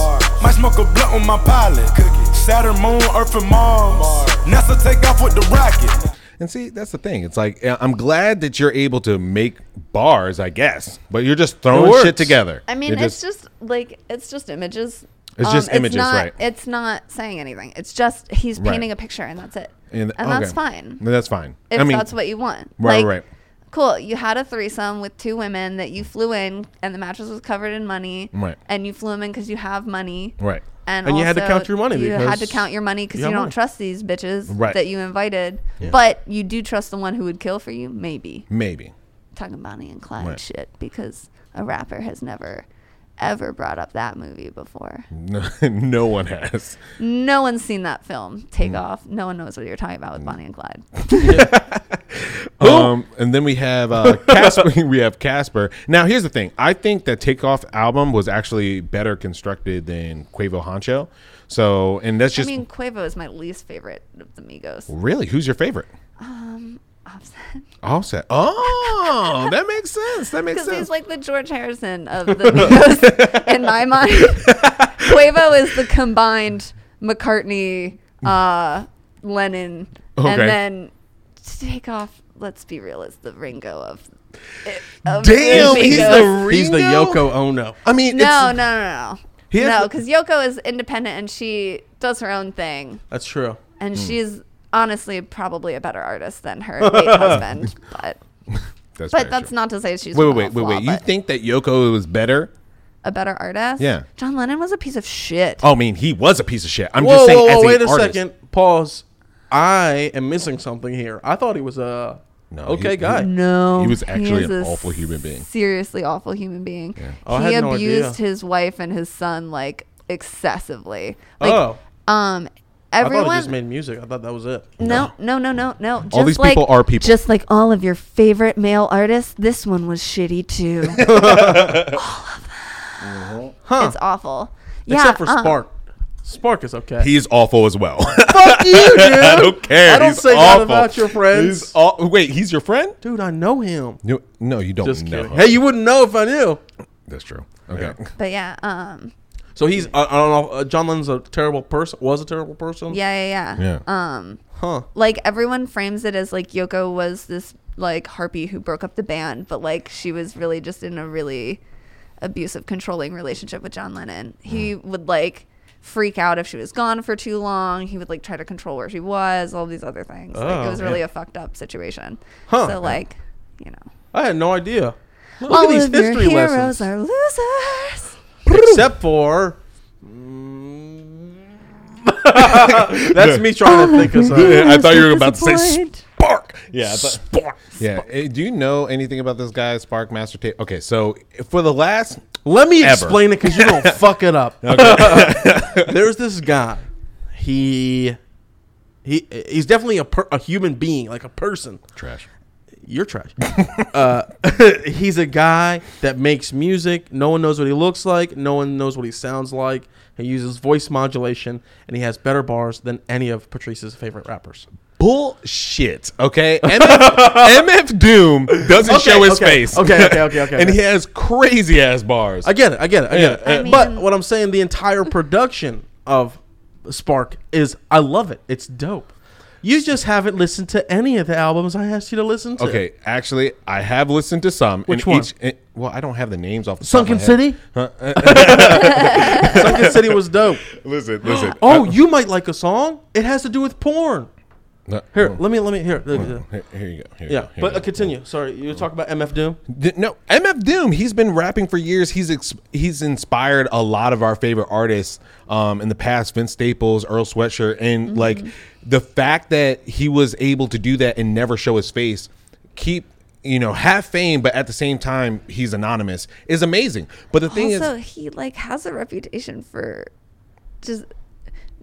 Might smoke a blunt with my pilot. Saturn, Moon, Earth, and Mars. NASA take off with the rocket. And see, that's the thing. It's like I'm glad that you're able to make bars, I guess, but you're just throwing shit together. I mean, You're it's just like it's just images. Um, It's just images, not, right. It's not saying anything. It's just he's Right. painting a picture, and that's it. And- And, that's fine. That's fine. If I mean, that's what you want. Right, like, right. Cool. You had a threesome with two women that you flew in, and the mattress was covered in money. Right. And you flew them in because you have money. right. And, And you had to count your money You had to count your money because you you, don't money. trust these bitches Right. that you invited. Yeah. But you do trust the one who would kill for you, maybe. Maybe. Talking Bonnie and Clyde Right. shit because a rapper has never, ever brought up that movie before. <laughs> No, no one has. No one's seen that film. Mm. Take off. No one knows what you're talking about with Bonnie and Clyde. <laughs> Um, and then we have uh, <laughs> Casper. we have Casper. Now, here's the thing. I think that Takeoff album was actually better constructed than Quavo Huncho. So, and that's just. I just mean, Quavo is my least favorite of the Migos. really who's your favorite? Um, Offset. <laughs> Offset. Oh, that makes sense. That makes sense. he's like the George Harrison of the Migos in my <laughs> mind. Quavo is the combined McCartney, uh, Lennon, Okay. and then to take off. Let's be real, is the Ringo of. of Damn, the he's Migos. the He's the Yoko Ono. I mean, No, it's, no, no, no. No, because Yoko is independent and she does her own thing, That's true. and Hmm. she's honestly probably a better artist than her late <laughs> husband. But that's but that's true. not to say she's Wait, wait, wait, wait, flaw, wait. You think that Yoko was better? a better artist? Yeah. John Lennon was a piece of shit. Oh, I mean, he was a piece of shit. I'm whoa, just saying, whoa, whoa, a wait a artist. second. Pause. I am missing something here. I thought he was a No, okay he- guy. No, He was actually is an awful human being. Seriously, awful human being. Oh, I he had no abused idea. his wife and his son like excessively. Like, oh, um, I everyone. thought he just made music. I thought that was it. no, no, no, no, no. Just All these like, people are people. Just like all of your favorite male artists, this one was shitty too. <laughs> All of <laughs> them. It's awful. Yeah, Except for uh, Spark. Spark is okay. He's awful as well. Fuck you, <laughs> dude. I don't care. I don't He's say that about your friends. He's aw- wait, he's your friend? Dude, I know him. No, no, you don't Just know. kidding. Hey, you wouldn't know if I knew. That's true. Okay. But yeah, um, So he's I, I don't know. Uh, John Lennon's a terrible person. Was a terrible person. yeah, yeah, yeah. Yeah. Um, Huh. like everyone frames it as like Yoko was this like harpy who broke up the band, but like she was really just in a really abusive, controlling relationship with John Lennon. He Mm. would like freak out if she was gone for too long. He would like try to control where she was, all these other things. like Oh, it was really yeah. a fucked up situation. Huh. So like, you know, I had no idea. Look all at these of your heroes lessons. are losers. Except for. <laughs> That's me trying to think of <laughs> something. Yeah, I thought you were about to say Spark. Yeah, I thought, Spark. Yeah. eh, Do you know anything about this guy, Spark Master Tape? Okay, so for the last Let me Ever. explain it because you're gonna <laughs> fuck it up. There's this guy. He he he's definitely a per, a human being, like a person. trash. You're trash. <laughs> uh, <laughs> he's a guy that makes music. No one knows what he looks like. No one knows what he sounds like. He uses voice modulation, and he has better bars than any of Patrice's favorite rappers. Bullshit. Okay. MF, <laughs> MF Doom doesn't Okay, show his okay, face. okay, okay, okay, okay, and okay. he has crazy ass bars. I get it. I get it. I get it. Yeah, I but what I'm saying, the entire production of Spark is, I love it. It's dope. You just haven't listened to any of the albums I asked you to listen to. Okay, actually, I have listened to some. Which and one? Each, eh, well, I don't have the names off the Sunken of my head. City. <laughs> <laughs> Sunken City was dope. Listen, listen. Oh, you might like a song. It has to do with porn. No, Here, oh, let me let me here. here, here you go. Here you Yeah, go, here but you uh, go. continue. Sorry, you were talking about MF Doom. D- No, MF Doom. He's been rapping for years. He's ex- he's inspired a lot of our favorite artists um, in the past. Vince Staples, Earl Sweatshirt, and like the fact that he was able to do that and never show his face, keep you know have fame, but at the same time he's anonymous is amazing. But the thing is also, is, he like has a reputation for just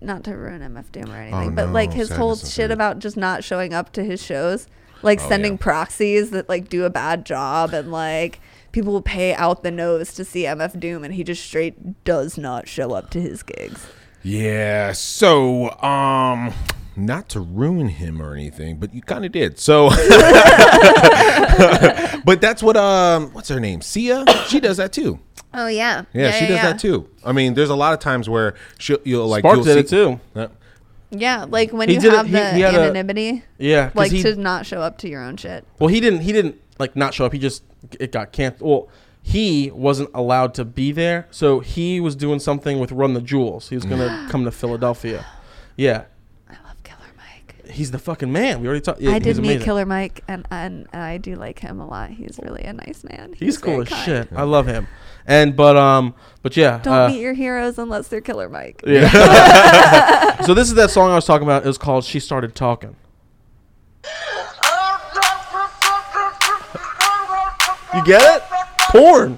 not to ruin MF Doom or anything, Oh, but no, like his whole shit about just not showing up to his shows, like Oh, sending yeah. proxies that like do a bad job and like people will pay out the nose to see MF Doom and he just straight does not show up to his gigs. Yeah. So, um, not to ruin him or anything, but you kind of did. So, <laughs> but that's what um, what's her name? Sia. She does that too. Oh yeah. Yeah, she does that too. I mean, there's a lot of times where she'll you'll like Spark you'll did see- it too. Uh, Yeah, like when He you did it- have he- the he had a- anonymity, Yeah, 'cause like he, to not show up to your own shit. well, he didn't. He didn't like not show up. He just it got canceled. Well, he wasn't allowed to be there, so he was doing something with Run the Jewels. He was gonna <gasps> come to Philadelphia. Yeah, I love Killer Mike. He's the fucking man. We already talked. Yeah, I did meet amazing. Killer Mike, and, and and I do like him a lot. He's really a nice man. He's cool as kind. shit. I love him. And but um, but yeah. Don't uh, meet your heroes unless they're Killer Mike. Yeah. <laughs> so this is that song I was talking about. It was called "She Started Talking." You get it? Porn.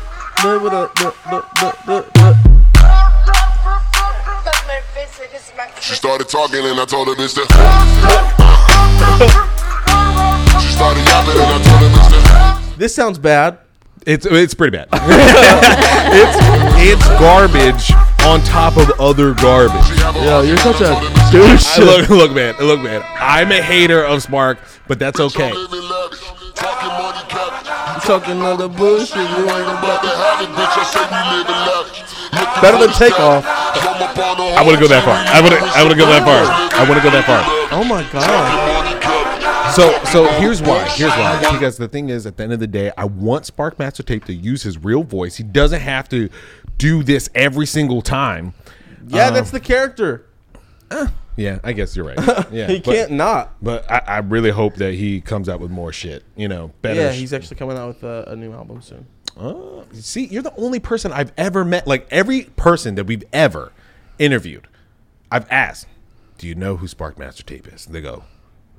<laughs> She started talking and I told her this. She started yapping and I told her this. This sounds bad. It's it's pretty bad. <laughs> it's it's garbage on top of other garbage. Yo, you're such a douche. look, look, man, look, man. I'm a hater of Spark, but that's okay. Talking all the bullshit. You ain't About to have it, bitch. I say you living lavish. Looking Better than the Takeoff. stack. Come up on the I wouldn't go that far. I wouldn't. I want to go that far. I wouldn't go that far. Oh my god. So, so here's why. Here's why. Because the thing is, at the end of the day, I want Spark Master Tape to use his real voice. He doesn't have to do this every single time. Yeah, um, that's the character. Eh. Yeah, I guess you're right. <laughs> Yeah, He but- can't not. But I, I really hope that he comes out with more shit. You know, better. Yeah, he's actually coming out with a, a new album soon. Oh, see, you're the only person I've ever met. Like every person that we've ever interviewed, I've asked, "Do you know who Spark Master Tape is?" And they go,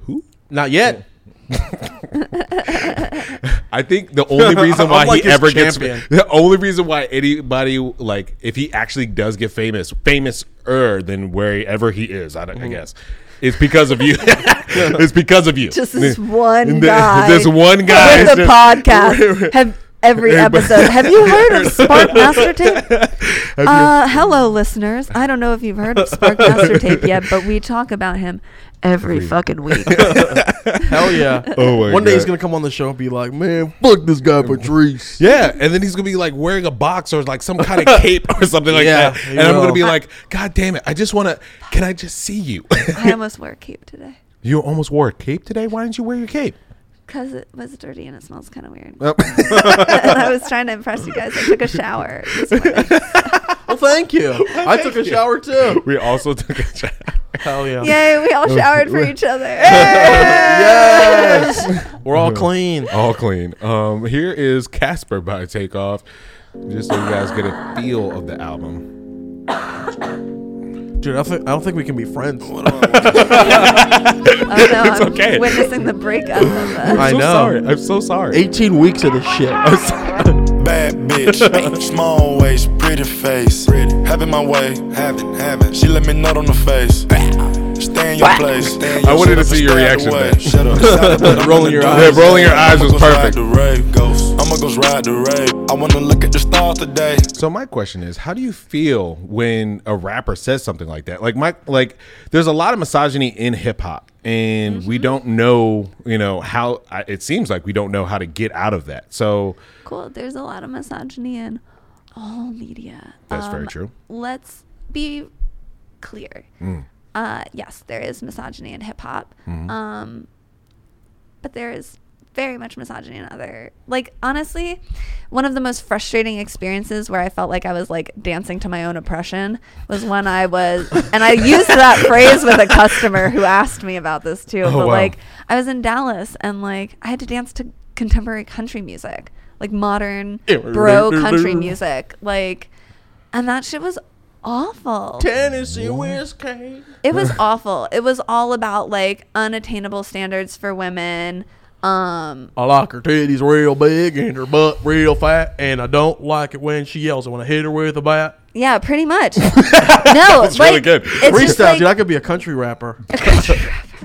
"Who?" Not yet. <laughs> I think the only reason <laughs> why like he his ever gets <laughs> the only reason why anybody like if he actually does get famous, famous er than wherever he is, I, Mm-hmm. I guess, is because of you. it's because of you. Just this one guy. This one guy. with is the podcast. Have every episode. Have you heard of <laughs> Spark Master Tape? Uh, hello, listeners. I don't know if you've heard of Spark Master Tape yet, but we talk about him every fucking week. <laughs> Hell yeah. Oh my One day he's gonna come on the show and be like, "Man, fuck this guy Patrice." Yeah, and then he's gonna be like wearing a box or like some kind of <laughs> cape or something like Yeah, that, he and I'm gonna be like, God damn it! I just wanna. Can I just see you? I almost wore a cape today you almost wore a cape today. Why didn't you wear your cape? Because it was dirty and it smells kind of weird. Oh. <laughs> I was trying to impress you guys. I took a shower. this morning. <laughs> Well, thank you. I took a shower too. We also took a shower. Hell yeah. Yay, we all <laughs> showered for each other. Yes. We're all clean. All clean. Um, here is Casper by Takeoff, just so you guys get a feel of the album. Dude, I, think, I don't think we can be friends. <laughs> Oh, no, <laughs> It's I'm okay. witnessing the breakup of that. <laughs> I so know. Sorry. I'm so sorry. 18 weeks of this shit. Bad bitch, small waist, pretty face. having my way, having, having. She let me nut on the face. Stay in your place. I wanted to see your reaction to that. Shut up. <laughs> Rolling your Yeah, eyes. rolling your eyes was I'ma go perfect. the rave, ghost. I'ma go ride the rave. I wanna look at the stars today. So my question is, how do you feel when a rapper says something like that? Like my like, there's a lot of misogyny in hip hop, and we don't know, you know, how. It seems like we don't know how to get out of that. So Cool. There's a lot of misogyny in all media. That's very Um, true. Let's be clear. Mm. Uh, yes, there is misogyny in hip hop. Mm-hmm. Um, but there is very much misogyny in other. Like honestly, one of the most frustrating experiences where I felt like I was like dancing to my own oppression was when I was, <laughs> and I used that phrase with a customer who asked me about this too. Oh, but wow. like I was in Dallas and like I had to dance to contemporary country music, like modern bro <laughs> country music, like, and that shit was awful. Tennessee whiskey. It was awful. It was all about like unattainable standards for women. Um, I like her titties real big and her butt real fat, and I don't like it when she yells. And when I hit her with a bat, yeah, pretty much. <laughs> no, it's really good. It's just freestyle, like, dude. I could be a country rapper.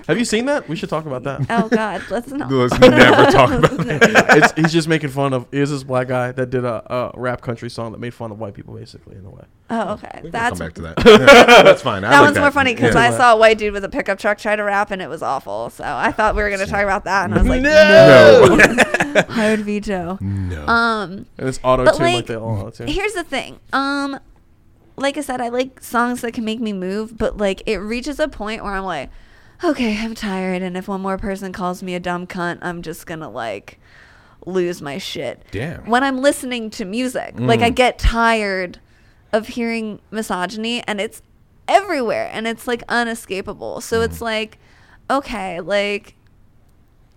Have you seen that? We should talk about that. oh god, let's not. let's never talk about <laughs> that. it's, he's just making fun of. Is this black guy that did a, a rap country song that made fun of white people, basically, in a way. Oh, okay, We'll that's come back to that. Yeah, <laughs> that's fine. I that like one's more funny because Yeah. I saw a white dude with a pickup truck try to rap and it was awful. So I thought we were gonna talk about that, and I was like, No. hired <laughs> veto. no. Um, And it's auto tune like, like, they all auto tune. Here's the thing. Um, like I said, I like songs that can make me move, but like it reaches a point where I'm like, okay, I'm tired, and if one more person calls me a dumb cunt, I'm just gonna like lose my shit. Damn. When I'm listening to music, like I mm. get tired of hearing misogyny, and it's everywhere, and it's like unescapable. So mm. it's like, okay, like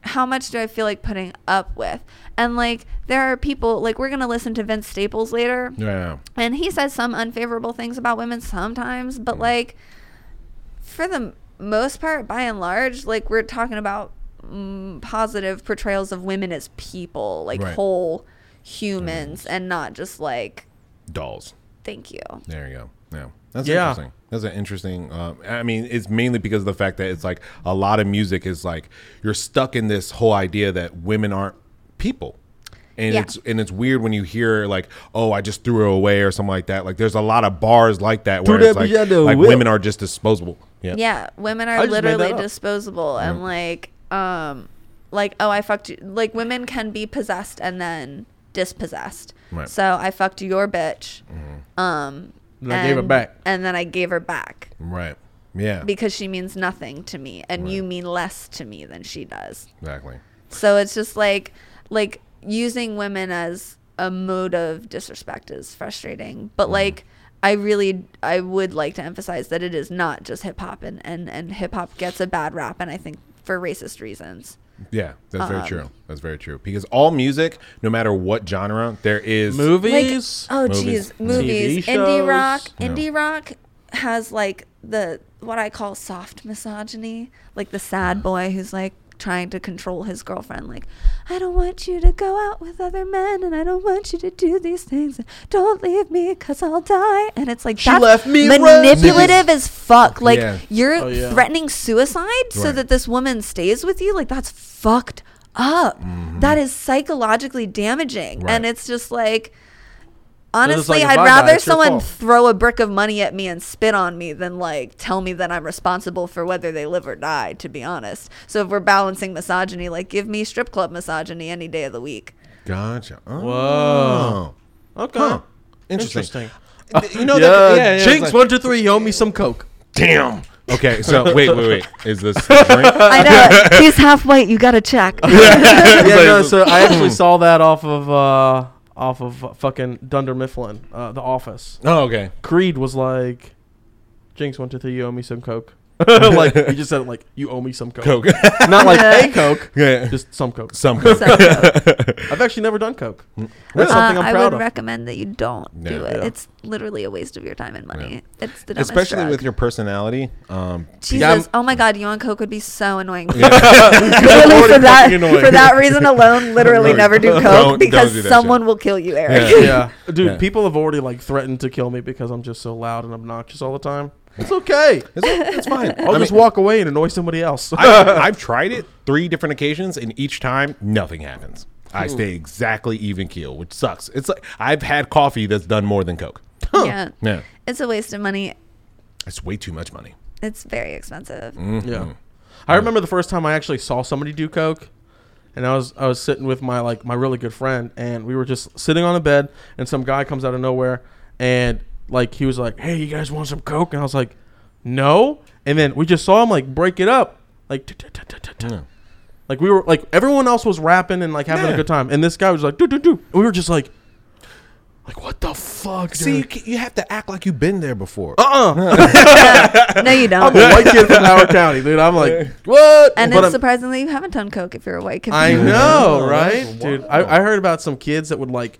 how much do I feel like putting up with? And like there are people like we're gonna listen to Vince Staples later, yeah. and he says some unfavorable things about women sometimes, but mm. like for the most part, by and large, like we're talking about mm, positive portrayals of women as people, like Right. whole humans, and not just like Dolls. thank you. There you go. Yeah. That's Yeah. interesting. That's an interesting. Um, I mean, it's mainly because of the fact that it's like a lot of music is like you're stuck in this whole idea that women aren't people, and Yeah. it's and it's weird when you hear like, oh, I just threw her away or something like that. Like, there's a lot of bars like that where Threw it's that like, bitch out the like women are just disposable. Yeah. Yeah, women are just made that literally disposable and like um like oh I fucked you like women can be possessed and then dispossessed. Right. So I fucked your bitch. Um And I gave her back. And then I gave her back Right. Yeah. because she means nothing to me and you mean less to me than she does. exactly. So it's just like like using women as a mode of disrespect is frustrating. But like I really I would like to emphasize that it is not just hip hop and, and, and hip hop gets a bad rap and I think for racist reasons. Yeah, that's very Um, true. That's very true. Because all music, no matter what genre, there is Movies. Like, oh Movies. geez, movies, TV indie rock, shows. Yeah. indie rock has like the what I call soft misogyny, like the sad boy who's like trying to control his girlfriend, like I don't want you to go out with other men, and I don't want you to do these things, and don't leave me cause I'll die, and it's like She that's left me manipulative as fuck. Like Yeah. you're Oh, yeah. threatening suicide so that this woman stays with you, like that's fucked up. That is psychologically damaging, Mm-hmm. Right. and it's just like it's honestly, like, I'd I die, rather someone throw a brick of money at me and spit on me than like tell me that I'm responsible for whether they live or die. To be honest, so if we're balancing misogyny, like give me strip club misogyny any day of the week. Gotcha. Oh. Whoa. Okay. Huh. Interesting. Interesting. You know yeah, that? Yeah, yeah, it's Jinx, like- one, two, three. You owe me some coke. Damn. Okay, so <laughs> wait, wait, wait. Is this the <laughs> drink? I know he's half white. You got to check. <laughs> yeah, like- no, so I actually saw that off of uh, off of fucking Dunder Mifflin, uh, The Office. Oh, okay. Creed was like, Jinx, one, two, three. You owe me some coke. <laughs> like <laughs> you just said, like you owe me some coke. Coke. <laughs> Not like a coke, yeah. just some coke. Some Coke. So, uh, I've actually never done coke. That's something I'm I proud would of. recommend that you don't do it. Yeah. It's literally a waste of your time and money. It's the dumbest Especially drug. with your personality. Um, Jesus, Yeah, I'm- oh my God, you on coke would be so annoying. You're literally already for that fucking annoying. for that reason alone, literally never do coke Don't- don't because do that someone shit. will kill you, Eric. Yeah. yeah, dude. Yeah. People have already like threatened to kill me because I'm just so loud and obnoxious all the time. It's okay. it's, it's fine. <laughs> I'll I just mean, walk away and annoy somebody else. I, I've <laughs> tried it three different occasions, and each time nothing happens. I stay exactly even keel, which sucks. It's like I've had coffee that's done more than Coke. Yeah. Yeah, It's a waste of money. it's way too much money. It's very expensive. Mm-hmm. Yeah. I remember the first time I actually saw somebody do coke, and I was I was sitting with my like my really good friend, and we were just sitting on a bed, and some guy comes out of nowhere, and like he was like, "Hey, you guys want some coke?" And I was like, "No." And then we just saw him like break it up, like like we were like everyone else was rapping and like having a good time, and this guy was like, "Do do do," and we were just like, like what the fuck? See, you, dude? ca- you have to act like you've been there before. uh-uh. <laughs> no, you don't. I'm a white kid from Howard County, dude. I'm like, what? And But it's I'm- surprising that you haven't done coke if you're a white kid. I know, right, dude? I, I heard about some kids that would like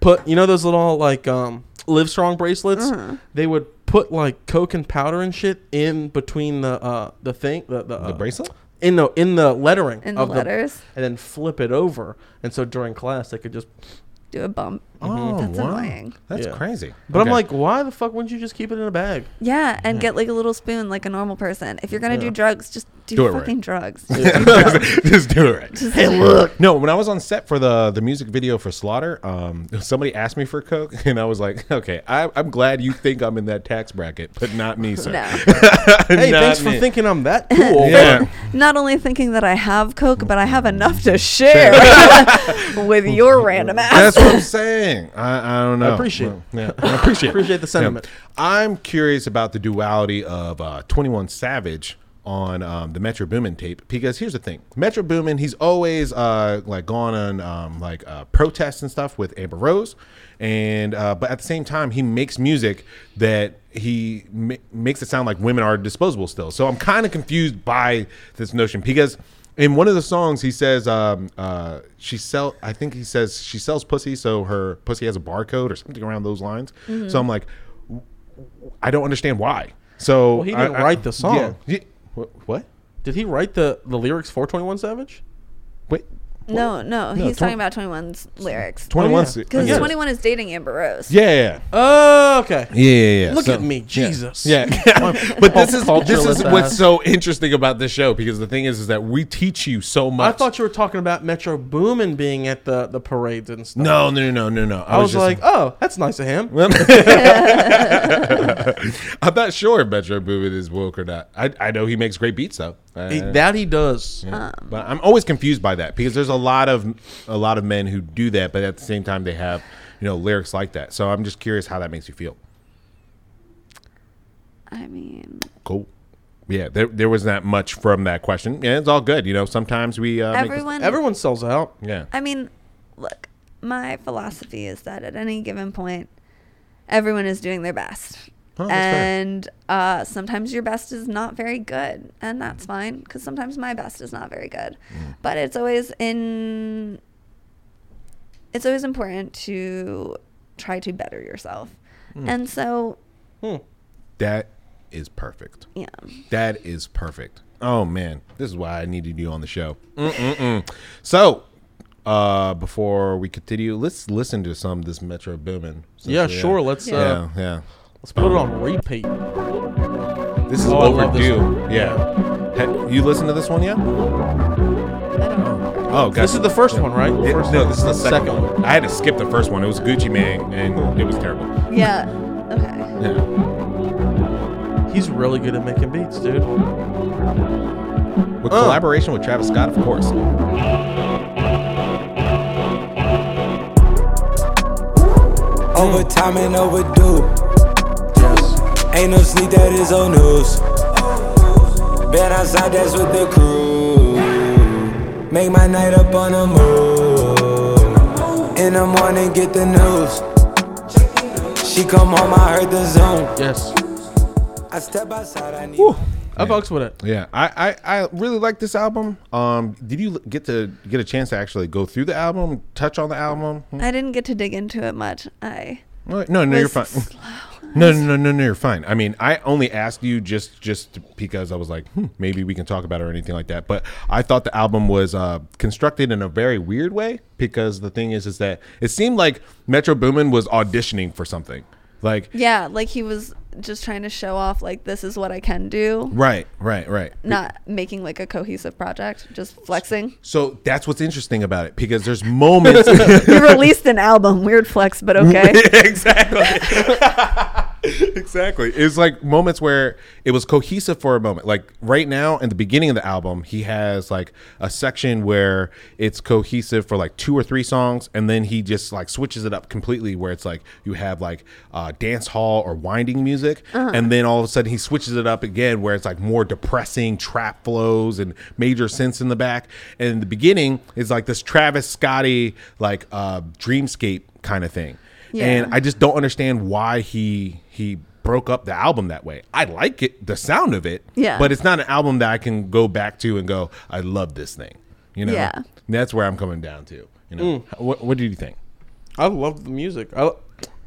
put, you know, those little like um Live Strong bracelets. Uh-huh. They would put like coke and powder and shit in between the uh the thing the the, uh, the bracelet? in the in the lettering In the of letters, and then flip it over, and so during class they could just. do a bump. Oh, That's wow. annoying. That's Yeah. crazy. But I'm Okay. like, why the fuck wouldn't you just keep it in a bag? Yeah, and get like a little spoon like a normal person. If you're gonna Yeah. do drugs, just do, Do it right. fucking drugs. Just <laughs> do drugs. <laughs> just do it right. Just- Hey, look. No, when I was on set for the the music video for Slaughter, um, <laughs> somebody asked me for coke, and I was like, "Okay, I, I'm glad you think I'm in that tax bracket, but not me, sir." No. Hey, Not thanks for me. thinking I'm that cool. Yeah. Not only thinking that I have coke, but I have enough to share with your random ass. That's what I'm saying. I, I don't know. <laughs> I appreciate Well, yeah, I appreciate Appreciate the sentiment. Yeah. I'm curious about the duality of uh, 21 Savage on um, the Metro Boomin tape because here's the thing: Metro Boomin, he's always uh, like gone on um, like uh, protests and stuff with Amber Rose, and uh, but at the same time, he makes music that he ma- makes it sound like women are disposable still. So I'm kind of confused by this notion because in one of the songs he says um uh she sell i think he says she sells pussy so her pussy has a barcode or something around those lines so i'm like i don't understand why so Well, he didn't I- I- write the song. yeah. What Did he write the the lyrics for Twenty One Savage? wait no, no, he's twen- talking about 21's lyrics. 21 yeah. Because Yes. 21 is dating Amber Rose. yeah yeah Oh, okay. yeah yeah, yeah. Look So- at me. Jesus. yeah, <laughs> <laughs> but this is this is Cultureless what's ass. so interesting about this show because the thing is is that we teach you so much I thought you were talking about Metro Boomin being at the the parades and stuff. no no no no no I was, just- like, oh, that's nice of him. <laughs> I'm not sure if Metro Boomin is woke or not. I, I know he makes great beats though. Uh, He- that he does. but I'm always confused by that because there's a lot of a lot of men who do that, but at the same time they have you know lyrics like that. So I'm just curious how that makes you feel. I mean, Cool. Yeah, there there was not much from that question. Yeah, it's all good. You know, sometimes we uh, make this- everyone. Everyone sells out. yeah. I mean, look, my philosophy is that at any given point, everyone is doing their best. Oh, and uh, sometimes your best is not very good, and that's fine because sometimes my best is not very good. Mm. But it's always in. It's always important to try to better yourself, Mm. and so That is perfect. yeah. That is perfect. Oh man, this is why I needed you on the show. Mm-mm-mm. So, uh, before we continue, let's listen to some of this Metro Boomin. Yeah, we, sure. Let's Yeah, uh, yeah. Let's put it on repeat. This is Oh, I love this overdue. one. Yeah. Ha- you listened to this one yet? I don't know. Oh, gotcha. This is the first one, right? It- First no, one. this is the second, one. I had to skip the first one. It was Gucci Mane, and it was terrible. Yeah. Okay. Yeah. He's really good at making beats, dude. With Uh. collaboration with Travis Scott, of course. Over Overtime and overdue. Yes. Ain't no sleep, that is old news. Been outside, that's with the crew. Make my night up on the move. In the morning, get the news. She come home, I heard the Zoom. Yes. I step outside, I need. Whew. I fucks with it. Yeah, I, I, I really like this album. Um, did you get to get a chance to actually go through the album, touch on the album? I didn't get to dig into it much. I No, no, no, you're was fine. <laughs> <laughs> No, no, no, no, no, you're fine. I mean, I only asked you just just because I was like, hmm, maybe we can talk about it or anything like that. But I thought the album was uh, constructed in a very weird way because the thing is, is that it seemed like Metro Boomin was auditioning for something. Like, Yeah, like he was just trying to show off like this is what I can do, right, right, right. not making like a cohesive project, just flexing. So that's what's interesting about it because there's moments. <laughs> he released an album, weird flex, but <laughs> okay. exactly. <laughs> <laughs> exactly. It's like moments where it was cohesive for a moment. Like right now, in the beginning of the album, he has like a section where it's cohesive for like two or three songs, and then he just like switches it up completely, where it's like you have like uh, dance hall or winding music, and then all of a sudden he switches it up again, where it's like more depressing trap flows and major synths in the back. And in the beginning, it's like this Travis Scotty like uh, dreamscape kind of thing. Yeah. And I just don't understand why he he broke up the album that way. I like it, the sound of it, Yeah. but it's not an album that I can go back to and go, I love this thing. You know, Yeah. And that's where I'm coming down to. You know, Mm. what what do you think? I love the music. I,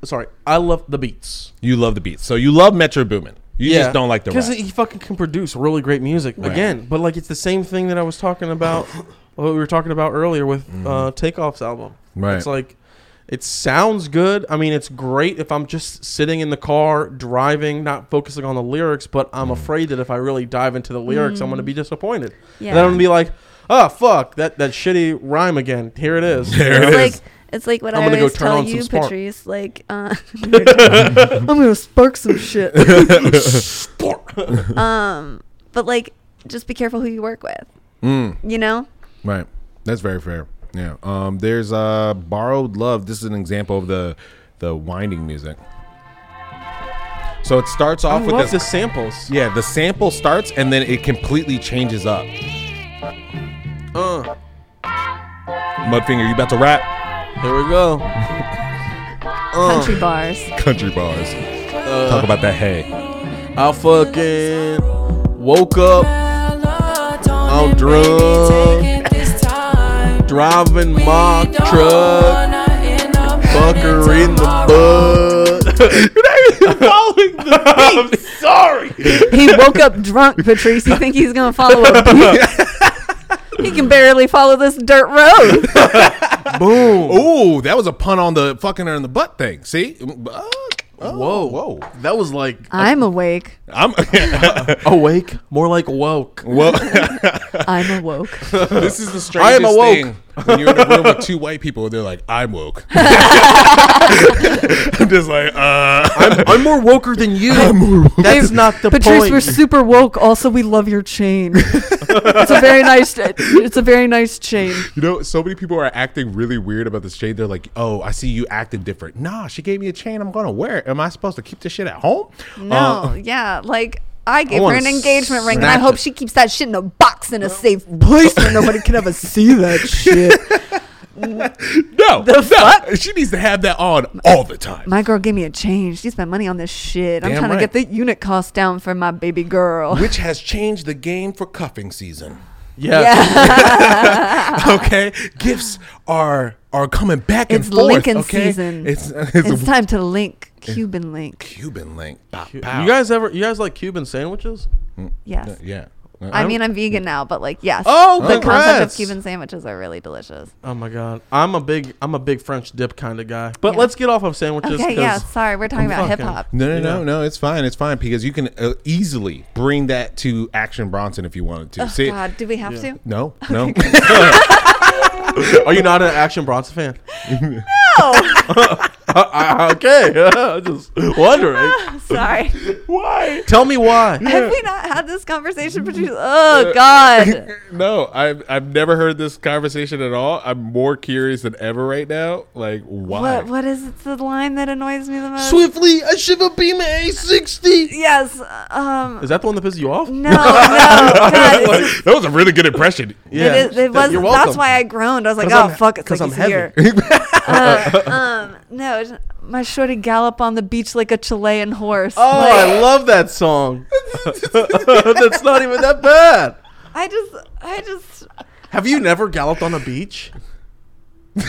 sorry, I love the beats. You love the beats, so you love Metro Boomin. You just don't like the because he fucking can produce really great music again. But like it's the same thing that I was talking about. <coughs> what we were talking about earlier with uh, Takeoff's album. Mm-hmm. Right. It's like it sounds good. I mean, it's great if I'm just sitting in the car driving, not focusing on the lyrics. But I'm Mm. afraid that if I really dive into the lyrics, I'm going to be disappointed. Yeah. And then I'm going to be like, oh fuck that that shitty rhyme again. Here it is. There it It's is. like it's like what I'm I gonna go always turn tell on you, Patrice. Like, uh, <laughs> I'm gonna spark some shit. <laughs> Spark. um, but like, just be careful who you work with. Mm. You know? Right. That's very fair. Yeah. Um. There's uh borrowed love. This is an example of the the winding music. So it starts I off with love this. the samples. Yeah, the sample starts and then it completely changes up. Uh, Mudfinger, you about to rap? here we go. <laughs> Country bars. Country bars. Uh, Talk about that hay. I fucking woke up. I'm drunk. Driving my truck. Fucker in the butt. <laughs> You're not even <laughs> following the I'm <laughs> sorry. he woke up drunk, Patrice. You think he's gonna follow a beat? he can barely follow this dirt road. Boom. Ooh, that was a pun on the fucking her in the butt thing. See? Uh, oh, Whoa. whoa. That was like I'm awake. I'm awake, more like woke. well. I'm awoke. this is the strangest I am strangest awoke. thing when you're in a room with <laughs> two white people. They're like, "I'm woke." <laughs> I'm just like, uh, I'm, I'm more woker than you. That's not the point. Patrice, point. we're super woke. Also, we love your chain. <laughs> it's a very nice. It's a very nice chain. You know, so many people are acting really weird about this chain. They're like, "Oh, I see you acting different." Nah, she gave me a chain. I'm gonna wear it. Am I supposed to keep this shit at home? No, Uh, yeah, like I gave her an engagement ring, and I hope it. she keeps that shit in a box in a safe <laughs> place where nobody can ever see that shit. <laughs> no, The no. fuck? She needs to have that on all the time. My girl gave me a change. She spent money on this shit. I'm trying right. to get the unit cost down for my baby girl. Which has changed the game for cuffing season. Yeah. <laughs> Okay, gifts are are coming back and It's forth. Lincoln okay? season. It's <laughs> it's, It's time to link Cuban link. Cuban link. Pow, You guys ever? You guys like Cuban sandwiches? Yes. yeah. I mean, I'm vegan now, but like, yes. Oh, the concept of. Cuban sandwiches are really delicious. Oh my god, I'm a big I'm a big French dip kind of guy. But Yeah. let's get off of sandwiches. Okay, yeah. 'cause Sorry, we're talking I'm about hip fucking- hop. No, no, no, Yeah. no. It's fine. It's fine because you can uh, easily bring that to Action Bronson if you wanted to. Oh See, God, do we have to? no, no. <laughs> Are you not an Action Bronson fan? <laughs> Oh, <laughs> <laughs> <laughs> I- okay, just wondering. <laughs> sorry. Why? Tell me why. Have we not had this conversation? Patrice? Oh God. No, I've I've never heard this conversation at all. I'm more curious than ever right now. Like, why? What what is the line that annoys me the most? Swiftly, a Shiva beam A60. Yes. Um. Is that the one that pisses you off? No, no. God, Like, just, that was a really good impression. Yeah, it, is, it was. You're That's why I groaned. I was like, "Oh I'm- fuck!" it's like I'm he's heavy. here. uh, um. No. It's- My shorty gallop on the beach like a Chilean horse. Oh, Like, I love that song. <laughs> That's not even that bad. I just, I just, Have you never galloped on a beach? <laughs>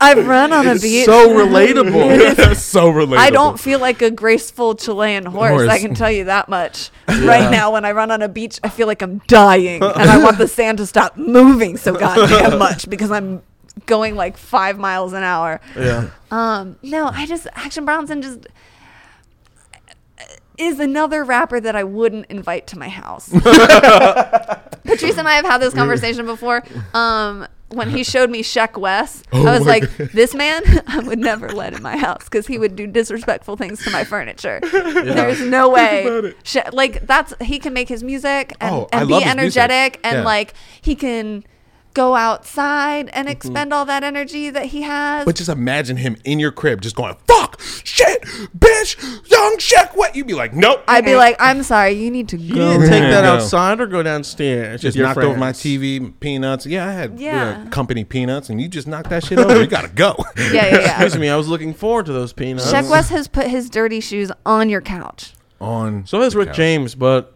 I've run on a beach. So relatable. <laughs> so relatable. I don't feel like a graceful Chilean horse. Horse. I can tell you that much. Right now, when I run on a beach, I feel like I'm dying, and I want the sand to stop moving so goddamn much because I'm going like five miles an hour. yeah. Um, no, I just Action Bronson just is another rapper that I wouldn't invite to my house. <laughs> Patrice and I have had this conversation before. Um, when he showed me Sheck Wes, I was like, <laughs> "This man, <laughs> I would never let in my house because he would do disrespectful things to my furniture. There's no way. She- like that's he can make his music and, Oh, and be energetic and Yeah. like he can." Go outside and expend all that energy that he has. But just imagine him in your crib, just going "fuck, shit, bitch, young Shaq." What you'd be like? Nope. I'd be like, I'm sorry, you need to You go. need to take that No. outside or go downstairs. just with your knocked over my. TV peanuts. Yeah, I had Yeah. uh, company peanuts, and you just knocked that shit over. You gotta go. <laughs> Yeah, yeah, yeah. Excuse me, I was looking forward to those peanuts. Sheck Wes has put his dirty shoes on your couch. On So has Rick couch. James, but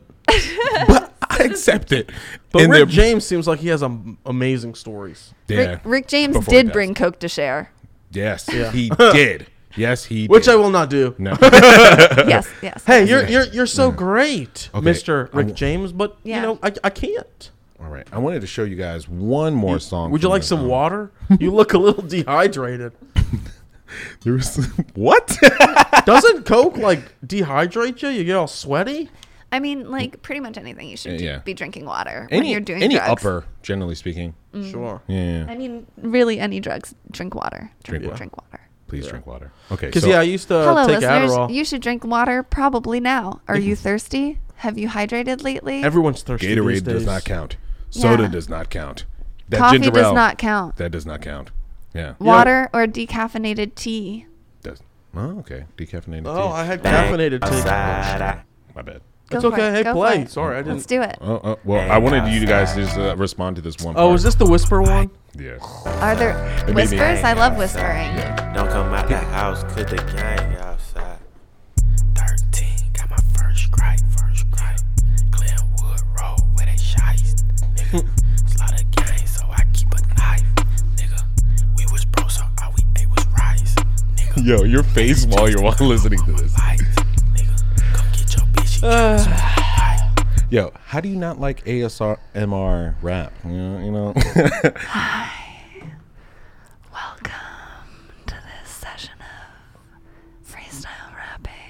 but I <laughs> accept it. but In Rick the- James seems like he has um, amazing stories. yeah. Rick, Rick James Before did bring Coke to share. Yes, Yeah. he <laughs> did. Yes, he. Which did. I will not do. No. <laughs> yes, yes. Hey, you're you're you're so great, Okay, Mr. I Rick w- James, but Yeah. you know I, I can't. All right. I wanted to show you guys one more song. Would you like some water? You look a little dehydrated. There was what? Doesn't Coke like dehydrate you? You get all sweaty. I mean, like pretty much anything you should Yeah. be drinking water when you're doing any drugs. upper, generally speaking. Mm. Sure. Yeah. I mean, really, any drugs. Drink water. Drink, Drink drink, water. water. Please drink water. Okay. Because so- yeah, I used to Hello, take listeners. Adderall. You should drink water probably now. Are you thirsty? Have you hydrated lately? Everyone's thirsty. these Gatorade does not count. Soda Yeah. does not count. That Coffee ginger does ale, not count. That does not count. Yeah. Water or decaffeinated tea. Does. Oh, okay. Decaffeinated Oh, tea. Oh, I had caffeinated tea. My bad. That's Go for okay. it. Hey, Go play. Sorry, I didn't. Let's do it. Oh, oh, well, I wanted you guys to just uh, respond to this one. Oh, part. is this the whisper one? Yeah. Are there made me- whispers? I love whispering. Don't come out the house, cause the gang outside. 13, got my first strike, first strike. Glenwood Road, where they shiest. Nigga, slaughter gang, so I keep a knife. Nigga, we was bro, so all we ate was rice. Nigga, Yo, your face while you're while <laughs> listening to this. Yo, how do you not like ASMR rap? You know, you know. Welcome to this session of freestyle rapping.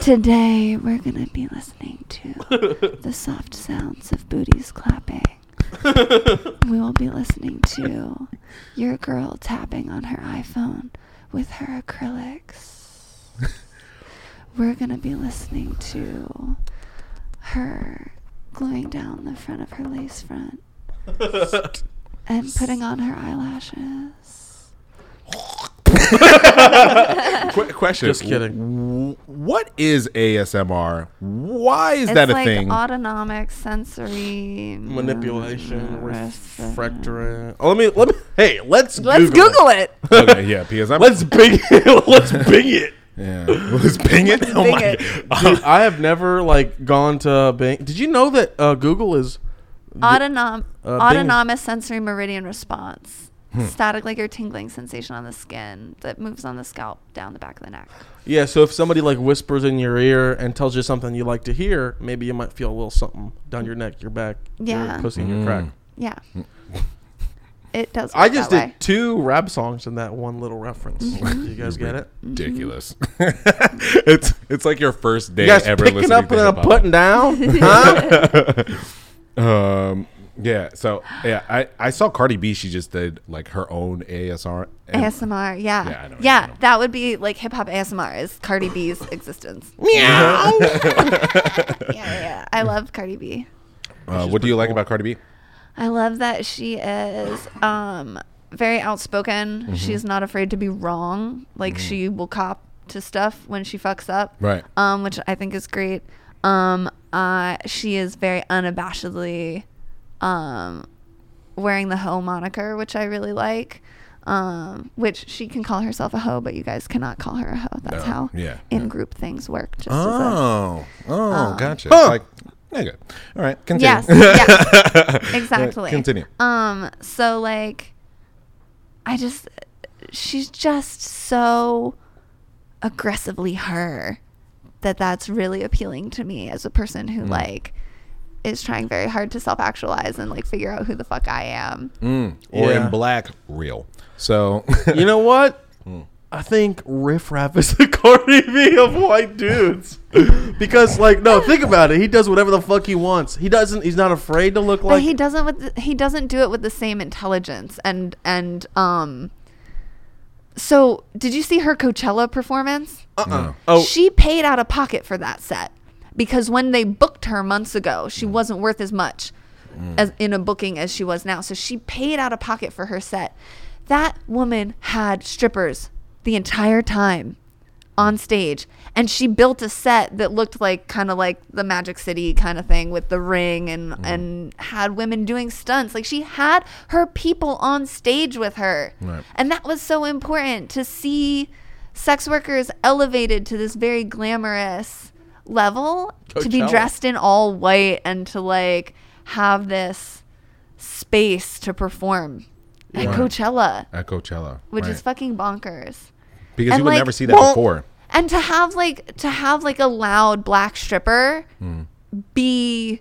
Today we're gonna be listening to the soft sounds of booties clapping. we will be listening to your girl tapping on her iPhone with her acrylics. We're gonna be listening to her gluing down the front of her lace front <laughs> and putting on her eyelashes. <laughs> Qu- question. Just kidding. What is ASMR? Why is It's that a like thing? autonomic sensory Manipulation, Ref- refractory. Oh, let me let me. Hey, let's Let's Google, Google it. okay, yeah, because I'm. Let's bing it. <laughs> let's bing it. Yeah. <laughs> Let's ping it. oh Bing my. it. Dude, <laughs> I have never like gone to Bing. Did you know that uh, Google is Autonom- uh, autonomous sensory meridian response. Hmm. Static, like your tingling sensation on the skin that moves on the scalp down the back of the neck. yeah? So if somebody like whispers in your ear and tells you something you like to hear, maybe you might feel a little something down your neck, your back, Yeah. your pussy, and your crack. Yeah. It does. I just that did way. two rap songs in that one little reference. Mm-hmm. you guys get it? Ridiculous. <laughs> it's it's like your first day You guys ever picking listening up to and I'm hip-hop. putting down? <laughs> huh? <laughs> Um. Yeah. So yeah, I I saw Cardi B. She just did like her own ASR. ASMR, yeah. Yeah, know, Yeah, I know. that would be like hip hop ASMR is Cardi B's existence. Meow. yeah, yeah. I love Cardi B. Uh, what do you like about Cardi B? I love that she is um very outspoken. Mm-hmm. She's not afraid to be wrong. Like she will cop to stuff when she fucks up. Right. Um, which I think is great. Um, uh, she is very unabashedly um wearing the hoe moniker, which I really like. Um, which she can call herself a hoe, but you guys cannot call her a hoe. That's No, how yeah, in yeah. group things work. Just as a, Oh, oh, Um, gotcha. Huh. Like, nigga. All right, continue. yes, <laughs> yes, exactly. Continue. Um, so like, I just, she's just so aggressively her that that's really appealing to me as a person Mm. who like is trying very hard to self actualize and like figure out who the fuck I am. Mm, or Yeah. in black, real. So, You know <laughs> what? I think Riff Raff is the <laughs> Cardi B of white dudes. because, like, no, think about it. He does whatever the fuck he wants. He doesn't. He's not afraid to look like but like. he doesn't with the, he doesn't do it with the same intelligence and and um. So did you see her Coachella performance? uh-uh. Oh, She paid out of pocket for that set because when they booked her months ago, she wasn't worth as much as in a booking as she was now. So she paid out of pocket for her set. That woman had strippers the entire time on stage and she built a set that looked like kind of like the Magic City kind of thing with the ring and mm-hmm. and had women doing stunts like she had her people on stage with her Right. and that was so important to see sex workers elevated to this very glamorous level to be dressed in all white and to like have this space to perform at Right. Coachella at Coachella. which right. is fucking bonkers because and, you would like, never see that well- before. and to have like to have like a loud black stripper Hmm. be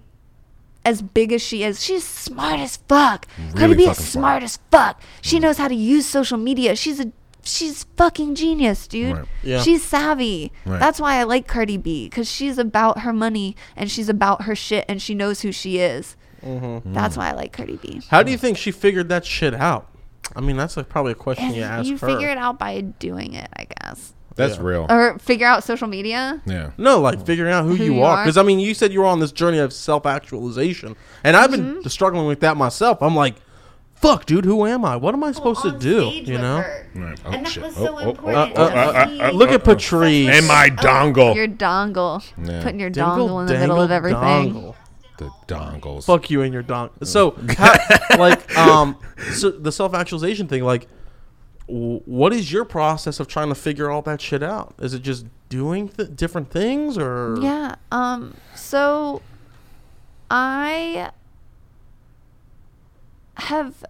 as big as she is she's smart as fuck Really Cardi B is smart smart. as fuck she knows how to use social media she's a she's fucking genius dude Right. Yeah. she's savvy Right. that's why i like cardi b because she's about her money and she's about her shit and she knows who she is Mm-hmm. that's why i like cardi b how do you think she figured that shit out? I mean, that's like probably a question And you ask you her. figure it out by doing it i guess That's Yeah. real. or figure out social media No, yeah. Mm-hmm. like figuring out who, Who you, you are. are. Because I mean, you said you were on this journey of self actualization, and I've been Mm-hmm. struggling with that myself. I'm like, fuck, dude, who am I? What am I supposed to do? You know? Right. Oh, and that shit. was Oh, so oh, oh, important. uh, uh, uh, look at Patrice. And my dongle. your dongle. Yeah. Putting your Dingle, dongle in the middle of everything. dongle. The dongles. Fuck you and your dong. So, how, <laughs> like, um, so the self actualization thing, like, w- what is your process of trying to figure all that shit out? Is it just doing th- different things, or Yeah. Um. So, I have.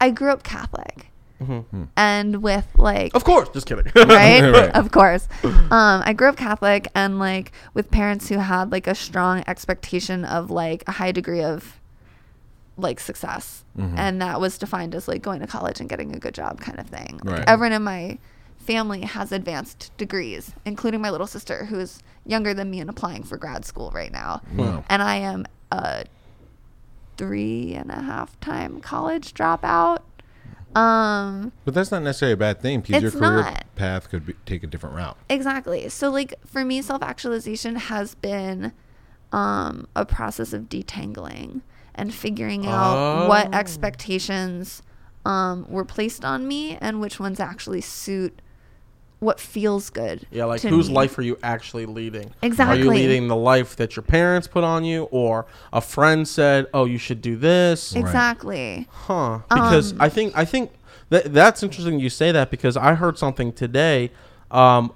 I grew up Catholic, Mm-hmm. Hmm. and with like Of course, just kidding. <laughs> right? <laughs> Right. Of course. Um, I grew up Catholic and like with parents who had like a strong expectation of like a high degree of like success. Mm-hmm. And that was defined as like going to college and getting a good job kind of thing. Like, Right. everyone in my family has advanced degrees, including my little sister who is younger than me and applying for grad school right now. Wow. And I am a three and a half time college dropout. Um, But that's not necessarily a bad thing because your career not. path could be, take a different route. Exactly. So like for me self actualization has been um a process of detangling and figuring out what Oh. expectations um were placed on me and which ones actually suit what feels good. Yeah, like to whose me. life are you actually leading? Exactly. Are you leading the life that your parents put on you, or a friend said, "Oh, you should do this"? Exactly. Huh? Because Um, I think I think that that's interesting. You say that because I heard something today. Um,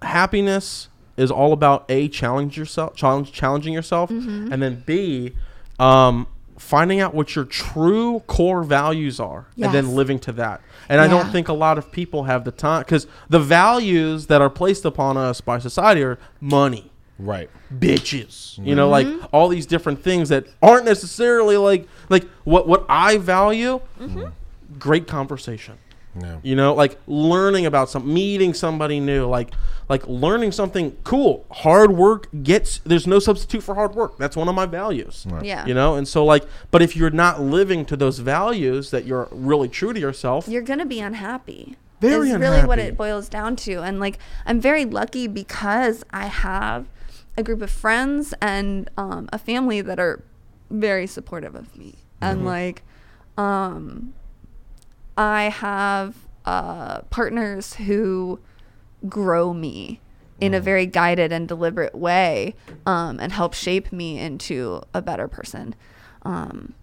happiness is all about a challenge yourself, challenge challenging yourself, Mm-hmm. and then b um, finding out what your true core values are, and then living to that. And I don't think a lot of people have the time because the values that are placed upon us by society are money Right. bitches. You know, mm-hmm. like all these different things that aren't necessarily like like what what I value. Mm-hmm. Great conversation. Yeah. You know, like learning about some meeting somebody new, like like learning something cool. Hard work gets there's no substitute for hard work. That's one of my values. Right. Yeah. You know, and so like but if you're not living to those values that you're really true to yourself, you're gonna be unhappy. Very is really what it boils down to. And like I'm very lucky because I have a group of friends and um, a family that are very supportive of me. And like um I have uh, partners who grow me in a very guided and deliberate way um, and help shape me into a better person. Um,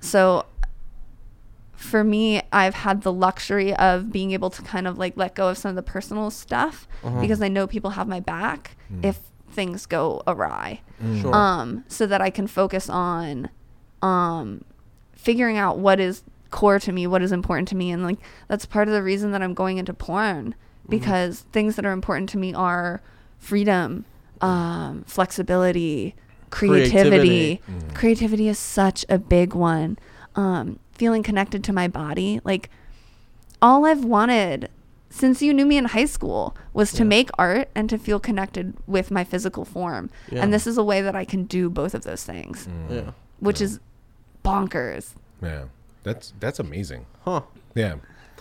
so for me, I've had the luxury of being able to kind of like let go of some of the personal stuff Uh-huh. because I know people have my back if things go awry. Sure. Um, so that I can focus on um figuring out what is core to me, what is important to me and like that's part of the reason that I'm going into porn because things that are important to me are freedom, um, flexibility, creativity. Creativity. Creativity is such a big one. Um, feeling connected to my body. Like all I've wanted since you knew me in high school was to make art and to feel connected with my physical form. Yeah. And this is a way that I can do both of those things, yeah. which is bonkers. Yeah, that's that's amazing. Huh. Yeah,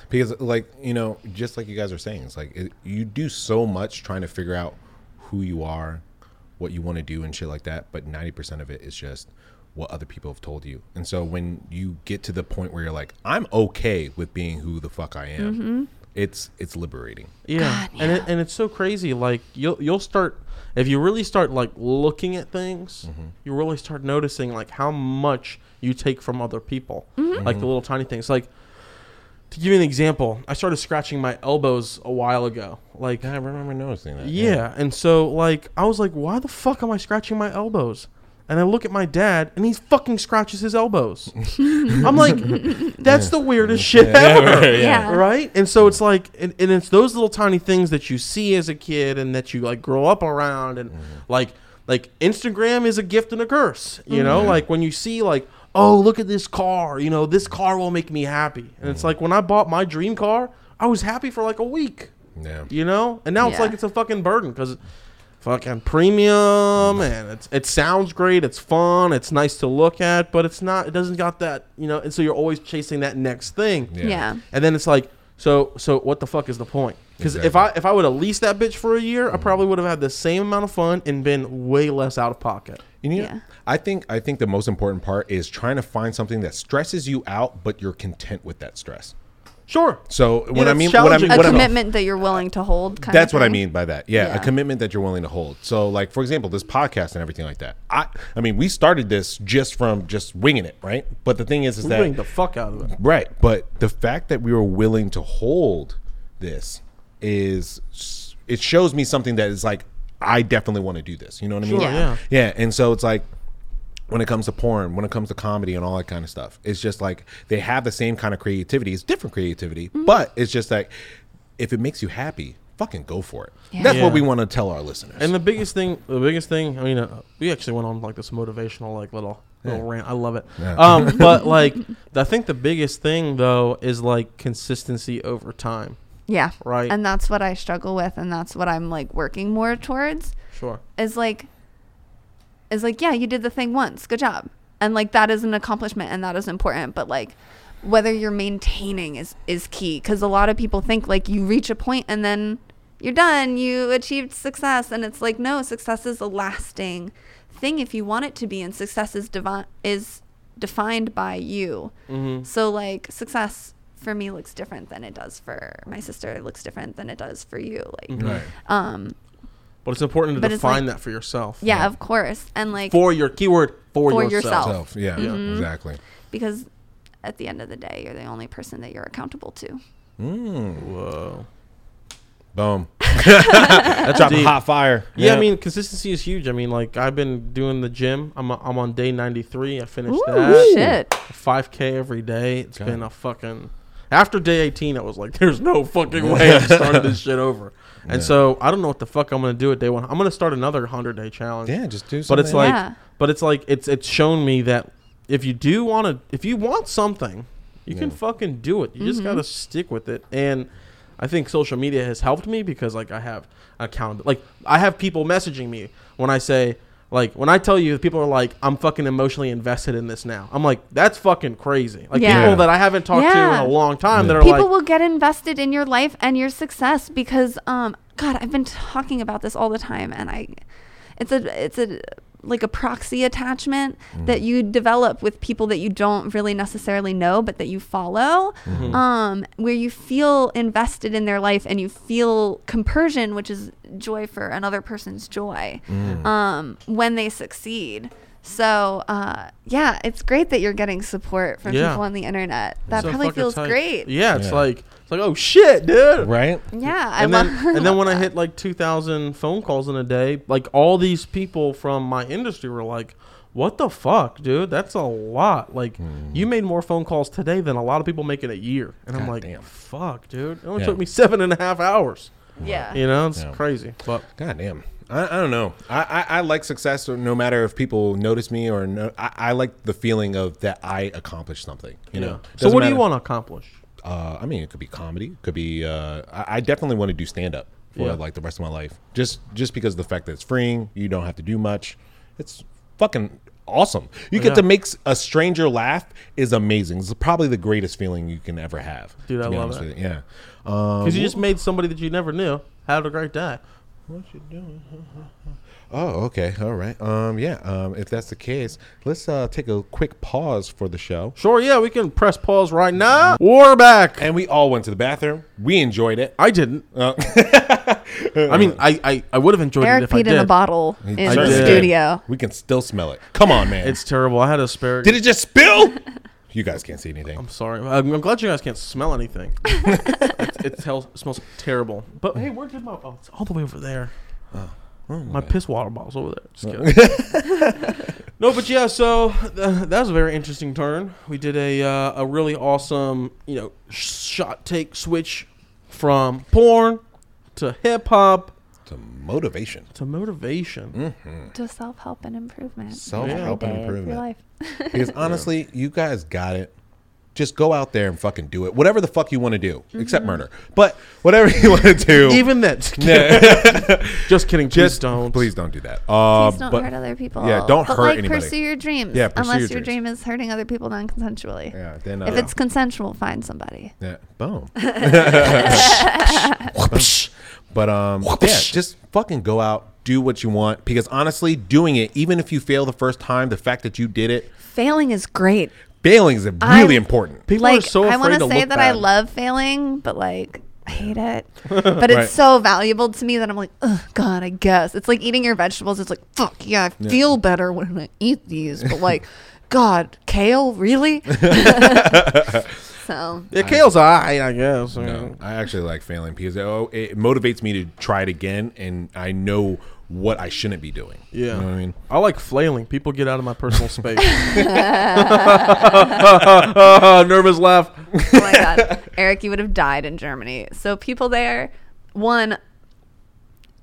because like you know, just like you guys are saying, it's like it, you do so much trying to figure out who you are, what you want to do, and shit like that. But ninety percent of it is just what other people have told you. And so when you get to the point where you're like, I'm okay with being who the fuck I am, mm-hmm. it's it's liberating. Yeah, and It, and it's so crazy. Like you'll you'll start if you really start like looking at things, mm-hmm. you really start noticing like how much you take from other people, mm-hmm. like the little tiny things. Like to give you an example, I started scratching my elbows a while ago. Like Yeah, I remember noticing that. yeah, and so like I was like, why the fuck am I scratching my elbows? And I look at my dad, and he fucking scratches his elbows. <laughs> I'm like, that's the weirdest shit ever <laughs> Yeah. right and so it's like and, and it's those little tiny things that you see as a kid and that you like grow up around and mm-hmm. like like instagram is a gift and a curse you mm-hmm. know like when you see like oh look at this car you know this car will make me happy and it's mm. like when i bought my dream car i was happy for like a week Yeah. you know and now it's Yeah. like it's a fucking burden because fucking premium mm. and it's it sounds great it's fun it's nice to look at but it's not it doesn't got that you know and so you're always chasing that next thing Yeah. Yeah. and then it's like, so so what the fuck is the point? Because if I if I would have leased that bitch for a year, I mm. probably would have had the same amount of fun and been way less out of pocket. You know, Yeah. I think I think the most important part is trying to find something that stresses you out, but you're content with that stress. Sure. So when I mean what I challenging. mean, A what I mean- commitment that you're willing to hold. Kind that's of what I mean by that. Yeah, Yeah. a commitment that you're willing to hold. So, like for example, this podcast and everything like that. I, I mean, we started this just from just winging it, right? But the thing is, is We that bring the fuck out of it. right. But the fact that we were willing to hold this is it shows me something that is like I definitely want to do this. You know what I mean? Sure, Yeah. yeah. Yeah, and so it's like when it comes to porn, when it comes to comedy and all that kind of stuff, it's just like they have the same kind of creativity. It's different creativity, Mm-hmm. but it's just like if it makes you happy, fucking go for it. Yeah. That's what we want to tell our listeners. And the biggest thing, the biggest thing, I mean, uh, we actually went on like this motivational, like little little rant. I love it. Yeah. Um, <laughs> but like, I think the biggest thing though is like consistency over time. Yeah. Right. And that's what I struggle with, and that's what I'm like working more towards. Sure. Is like, is like, yeah, you did the thing once, good job, and like that is an accomplishment, and that is important. But like, whether you're maintaining is is key, because a lot of people think like you reach a point and then you're done, you achieved success, and it's like no, success is a lasting thing if you want it to be, and success is devi- is defined by you. Mm-hmm. So like success for me looks different than it does for my sister. It looks different than it does for you. Like, right. um, But it's important to But define like- that for yourself. yeah, of course, and like For your keyword for, For yourself. yourself. Self. Yeah, Mm-hmm. exactly. because at the end of the day, you're the only person that you're accountable to. Whoa. Boom. <laughs> That's dropping deep. hot fire. Yeah, I mean consistency is huge. I mean, like I've been doing the gym. I'm I'm on day 93. I finished Ooh, that. shit. 5k every day. It's Okay. been a fucking. After day 18, I was like, "There's no fucking way I'm starting this shit over." And Yeah. so I don't know what the fuck I'm gonna do at day one. I'm gonna start another 100 day challenge. yeah, just do something. but it's like, Yeah. but it's like it's it's shown me that if you do want to, if you want something, you can fucking do it. You just mm-hmm. gotta stick with it. And I think social media has helped me because like I have accountability. Like I have people messaging me when I say. Like when I tell you, people are like, "I'm fucking emotionally invested in this now." I'm like, "That's fucking crazy." Like Yeah. people that I haven't talked to in a long time that are like People like, will get invested in your life and your success because, um, God, I've been talking about this all the time, and I, it's a, it's a like a proxy attachment that you develop with people that you don't really necessarily know, but that you follow, um, where you feel invested in their life and you feel compersion, which is joy for another person's joy, um, when they succeed. So uh, yeah, it's great that you're getting support from Yeah. people on the internet. That So probably feels tight. great. Yeah, it's Yeah. like it's like oh shit, dude. Right? Yeah, I and love. then and then when I hit like 2,000 phone calls in a day, like all these people from my industry were like, "What the fuck, dude? That's a lot. Like hmm. you made more phone calls today than a lot of people make in a year." And I'm like, damn. "Fuck, dude! It only Yeah. took me seven and a half hours. yeah. You know, it's Yeah. crazy." But God damn. I, I don't know. I, I, I like success no matter if people notice me or no. I, I like the feeling of that I accomplished something. You know. So Doesn't what do you want to accomplish? Uh, I mean, it could be comedy. It could be. Uh, I, I definitely want to do stand up for Yeah. like the rest of my life. Just just because of the fact that it's freeing. You don't have to do much. It's fucking awesome. You get Yeah. to make a stranger laugh is amazing. It's probably the greatest feeling you can ever have. Dude, I love it. with you. Yeah. Um, Because you just made somebody that you never knew have a great day. What you doing? <laughs> Oh, okay. All right. Um, yeah. Um, if that's the case, let's uh, take a quick pause for the show. Sure, yeah, we can press pause right now. We're back. And we all went to the bathroom. We enjoyed it. I didn't. Uh, <laughs> I mean, I I, I would have enjoyed it Eric if I peed did. in a bottle in I the did. studio. We can still smell it. Come on, man. It's terrible. I had asparagus. Did it just spill? you guys can't see anything. I'm sorry. I'm, I'm glad you guys can't smell anything. <laughs> it it, tell, it smells terrible. But hey, where did my? Oh, it's all the way over there. My piss water bottle's over there. Just kidding. <laughs> no, but yeah. So uh, that was a very interesting turn. We did a uh, a really awesome, you know, shot take switch from porn to hip hop To motivation. to motivation. To self help and improvement. Self-help and day of your improvement. life. <laughs> Because honestly, you guys got it. Just go out there and fucking do it. Whatever the fuck you want to do, except murder. But whatever <laughs> you want to do. Even that. <laughs> Just kidding. Please just don't. Please don't do that. Uh, Please don't but- hurt other people. Yeah, don't but hurt like, anybody. Pursue your dreams. Yeah, unless your your, dreams. dream is hurting other people non-consensually. Yeah, then, uh, if it's consensual, find somebody. Yeah, boom. <laughs> but um, yeah, just fucking go out, do what you want. Because honestly, doing it, even if you fail the first time, the fact that you did it, Failing is great. Failing is really I'm- important. People like are so I want to to say look that I love failing, but like I hate it. <laughs> But it's Right. so valuable to me that I'm like, oh God, I guess it's like eating your vegetables. It's like, fuck yeah, I feel better when I eat these, but <laughs> like, God, kale, really? <laughs> so Yeah, kale's alright, I guess. No, I actually like failing because oh, it motivates me to try it again, and I know what I shouldn't be doing. Yeah. you know what I mean. I like flailing. People get out of my personal space. <laughs> <laughs> Nervous laugh. oh my God, Eric, you would have died in Germany. So people there, one,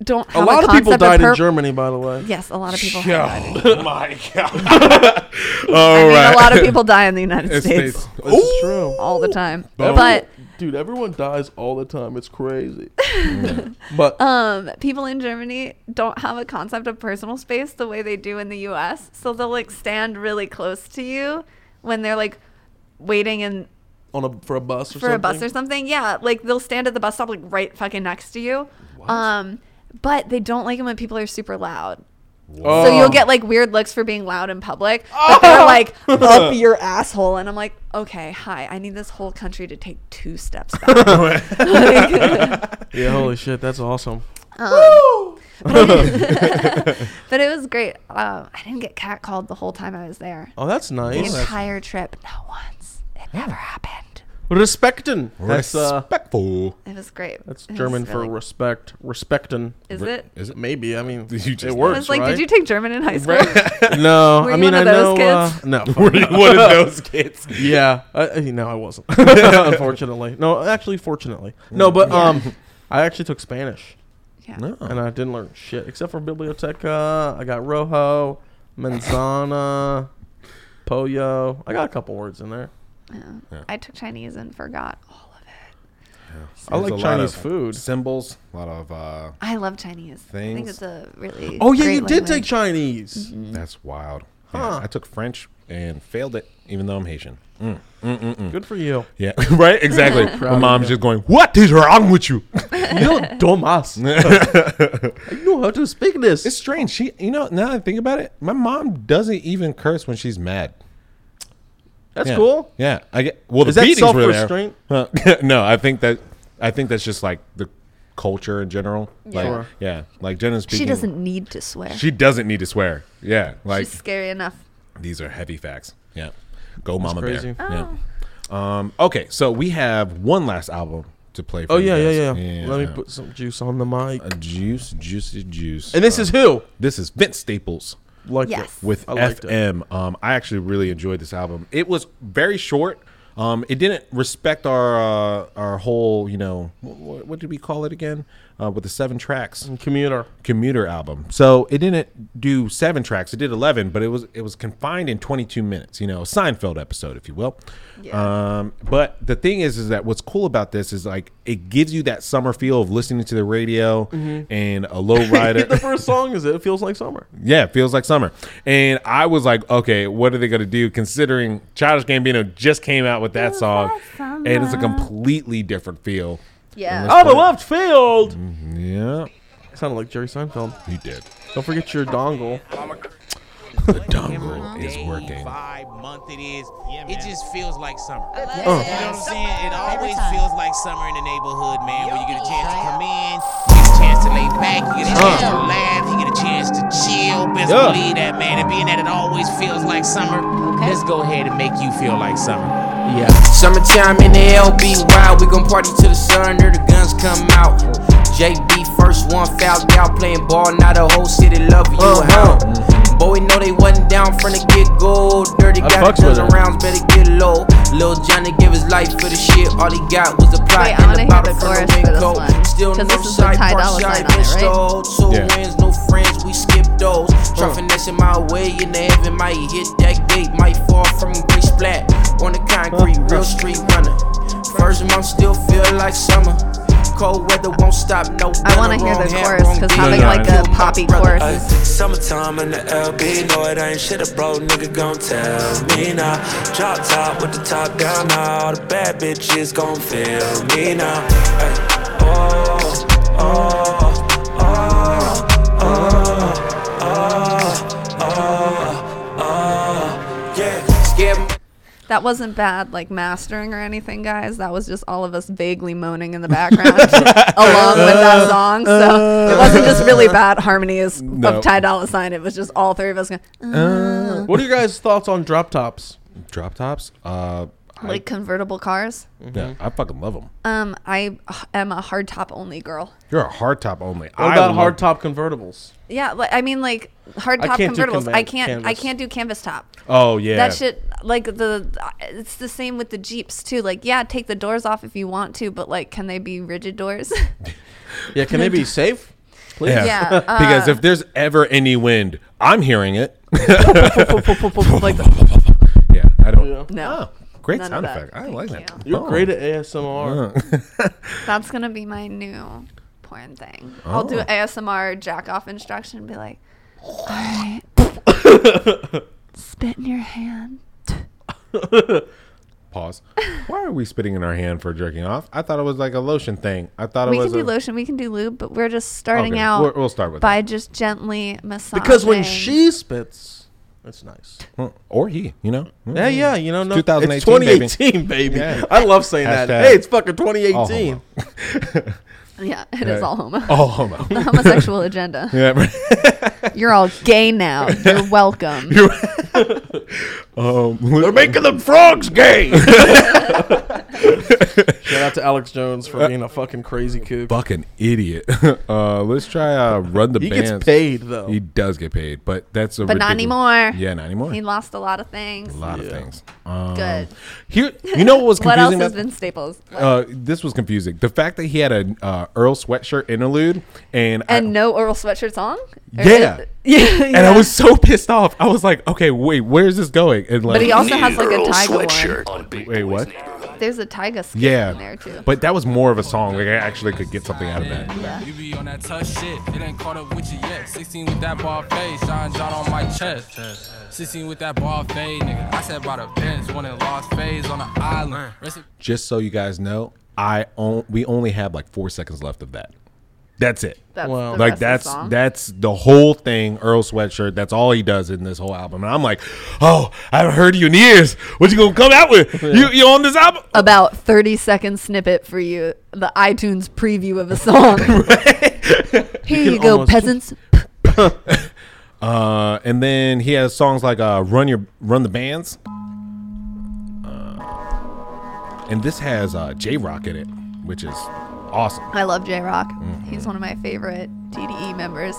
don't A have lot of people concept died in per- Germany, by the way. Yes, a lot of people. have died. Oh <laughs> my god! All I mean, a lot of people die in the United It's- States it's- This is true. all the time. Everyone- But dude, everyone dies all the time. It's crazy. <laughs> but um, people in Germany don't have a concept of personal space the way they do in the U.S. So they'll like stand really close to you when they're like waiting in on a for a bus or for something. a bus or something. Yeah, like they'll stand at the bus stop like right fucking next to you. Um, but they don't like it when people are super loud. Oh. So you'll get like weird looks for being loud in public, but they're like <laughs> up your asshole, and I'm like, okay, hi, I need this whole country to take two steps back. <laughs> <laughs> Yeah, holy shit, that's awesome. Um, but, but it was great. Um, I didn't get catcalled the whole time I was there. Oh, that's nice. The entire trip, not once. It never happened. Respecten. That's uh, Respectful. It was great. that's It was German for really- respect. Respecten. Is it? Is it? Maybe. I mean, <laughs> You just- it I works, was like, right? did you take German in high <laughs> school? <laughs> no, Were I you mean, one of I those know. Uh, kids? no, Were you one of those kids? yeah. I, I- no, I wasn't. Unfortunately, no. Actually, fortunately, no. But um, I actually took Spanish, Yeah. No. and I didn't learn shit except for Biblioteca. I got Rojo, Manzana, Pollo. I got a couple words in there. Yeah. I took Chinese and forgot all of it. I like Chinese food. Symbols. A lot of. uh I love Chinese. Things. I think Things. it's a really. Oh yeah, great you did take language. Chinese. That's wild. Yeah, Huh. I took French and failed it, even though I'm Haitian. Mm. Good for you. Yeah, <laughs> right. Exactly. <laughs> My mom's just going, "What is wrong with you?" <laughs> You know, Domas. I know how to speak this. It's strange. She, you know, now that I think about it, my mom doesn't even curse when she's mad. That's Yeah. cool. Yeah, I get. Well, Is the that beatings were there. self-restraint? Huh. <laughs> no, I think that I think that's just like the culture in general. Like, Sure. yeah, like generally speaking, She doesn't need to swear. She doesn't need to swear. Yeah, like She's scary enough. these are heavy facts. Yeah, go Mama crazy. Bear. Yeah. Um. Okay, so we have one last album to play. For Oh you yeah, yeah, yeah, Let me put some juice on the mic. a juice, juicy juice. And this Uh, is who? this is Vince Staples. Like Yes. it. with I liked it. FM. Um, I actually really enjoyed this album. It was very short. Um, it didn't respect our uh, our whole, you know, what, what did we call it again? Uh, with the seven tracks Commuter. commuter album. So it didn't do seven tracks. It did eleven, but it was it was confined in twenty two minutes. You know, a Seinfeld episode, if you will. Um, but the thing is, is that what's cool about this is like it gives you that summer feel of listening to the radio and a low rider. <laughs> the first song is it? It feels like summer. Yeah, it feels like summer. And I was like, okay, what are they going to do considering Childish Gambino just came out with that song and it's a completely different feel. Yeah. Out of left field. Yeah, Sounded like Jerry Seinfeld. he did. Don't forget your dongle. The dongle is working. Vibe, month it is. it just feels like summer. Uh. You know what I'm saying? It always feels like summer in the neighborhood, man. Where you get a chance to come in, you get a chance to lay back, you get a chance to laugh, you get a chance to chill. Best Yeah. believe that, man. And being that it always feels like summer, let's go ahead and make you feel like summer. Yeah. Summertime in the LBY, we gon' party till the sun or the guns come out. JB first one fouled out, playing ball, now the whole city love you. Uh-huh. Huh? Boy, we know they wasn't down from the get go. Dirty I got fucks a with dozen rounds, better get low. Lil Johnny give his life for the shit, all he got was a plot Wait, I and wanna a bottle the from chorus the for this raincoat. one. Still 'Cause no this is the side Ty part Dolla side Sign on it. Two Yeah. wins, no friends, we skip those. Try finessing my way in the heaven, might hit that gate, might fall from great splat on the concrete, real street runner. First month still feel like summer. Cold weather won't stop, no. I wanna hear the chorus, because beat. having, like, a Kill poppy brother. chorus is- Ay, Summertime in the LB, know it ain't shit a bro, nigga gon' tell me now. Drop top with the top down now, all the bad bitches gon' feel me now. Ay, oh, That wasn't bad, like mastering or anything, guys. That was just all of us vaguely moaning in the background <laughs> along with that song. So it wasn't just really bad harmonies No. of Ty Dolla Sign. It was just all three of us going, uh, What are your guys' thoughts on drop tops? Drop tops. Uh, like convertible cars. yeah, I fucking love them. Um, I am a hard top only girl. You're a hard top only. What I about love- hard top convertibles? Yeah, like, I mean, like hard I top can't do convertibles. I can't. I canvas. can't do canvas top. Oh yeah, That shit, like the, it's the same with the Jeeps too. Like, yeah, take the doors off if you want to, but like, can they be rigid doors? <laughs> Yeah, can they be safe? Please. Yeah, Yeah, <laughs> because uh, if there's ever any wind, I'm hearing it. <laughs> like, yeah, I don't. Yeah. no, Oh, great None sound effect. I Thank like you. that. You're Oh. great at ASMR. that's gonna be my new porn thing. I'll do Oh. ASMR jack off instruction and be like, all right, spit in your hand. <laughs> Pause. Why are we spitting in our hand for jerking off? I thought it was like a lotion thing. I thought it We was can do a, lotion, we can do lube, but we're just starting Okay, out we'll- we'll start with by just gently massaging. Because when she spits, it's nice. Huh, or he, you know. Yeah, yeah, you know, no, 2018, it's 2018, baby. Yeah. I love saying that. Hey, it's fucking all 2018. <laughs> homo. yeah, it is Yeah. all homo. All homo. <laughs> the homosexual agenda. <laughs> yeah. right. <laughs> You're all gay now. You're welcome. Um, They're making them frogs gay. <laughs> Shout out to Alex Jones for being a fucking crazy kook. fucking idiot. <laughs> uh, let's try uh, run the band. He bands. gets paid though. He does get paid, but that's a but not ridiculous- anymore. Yeah, not anymore. He lost a lot of things. a lot of Yeah. things. Um, Good. Here, <laughs> you know what was What confusing? else has about- been staples? uh, this was confusing. The fact that he had an uh, Earl Sweatshirt interlude, and I- And no Earl Sweatshirt song? Or Yeah. is- yeah. and I was so pissed off. I was like, okay, wait, where's this going? And like, But he also has like a Tyga one. wait, what? There's a Tyga skit Yeah, in there too. but that was more of a song. Like I actually could get something out of that. yeah. You be on that tough shit, it ain't caught up with you yet. 16 with that ball fade, Sean John on my chest. 16 with that ball fade, nigga. I said about a bench, one in lost phase on the island. Just so you guys know, I own, we only have like four seconds left of that. That's it. That's Wow. the like rest of the that's song. that's the whole thing. Earl Sweatshirt. That's all he does in this whole album. And I'm like, oh, I haven't heard you in years. What you gonna come out with? <laughs> You you on this album? about 30 second snippet for you the itunes preview of a song <laughs> here you, can go peasants <laughs> Uh, and then he has songs like uh, "Run Your Run the Bands," uh, and this has uh, Jay Rock in it, which is awesome. i love Jay Rock Mm-hmm. he's one of my favorite tde members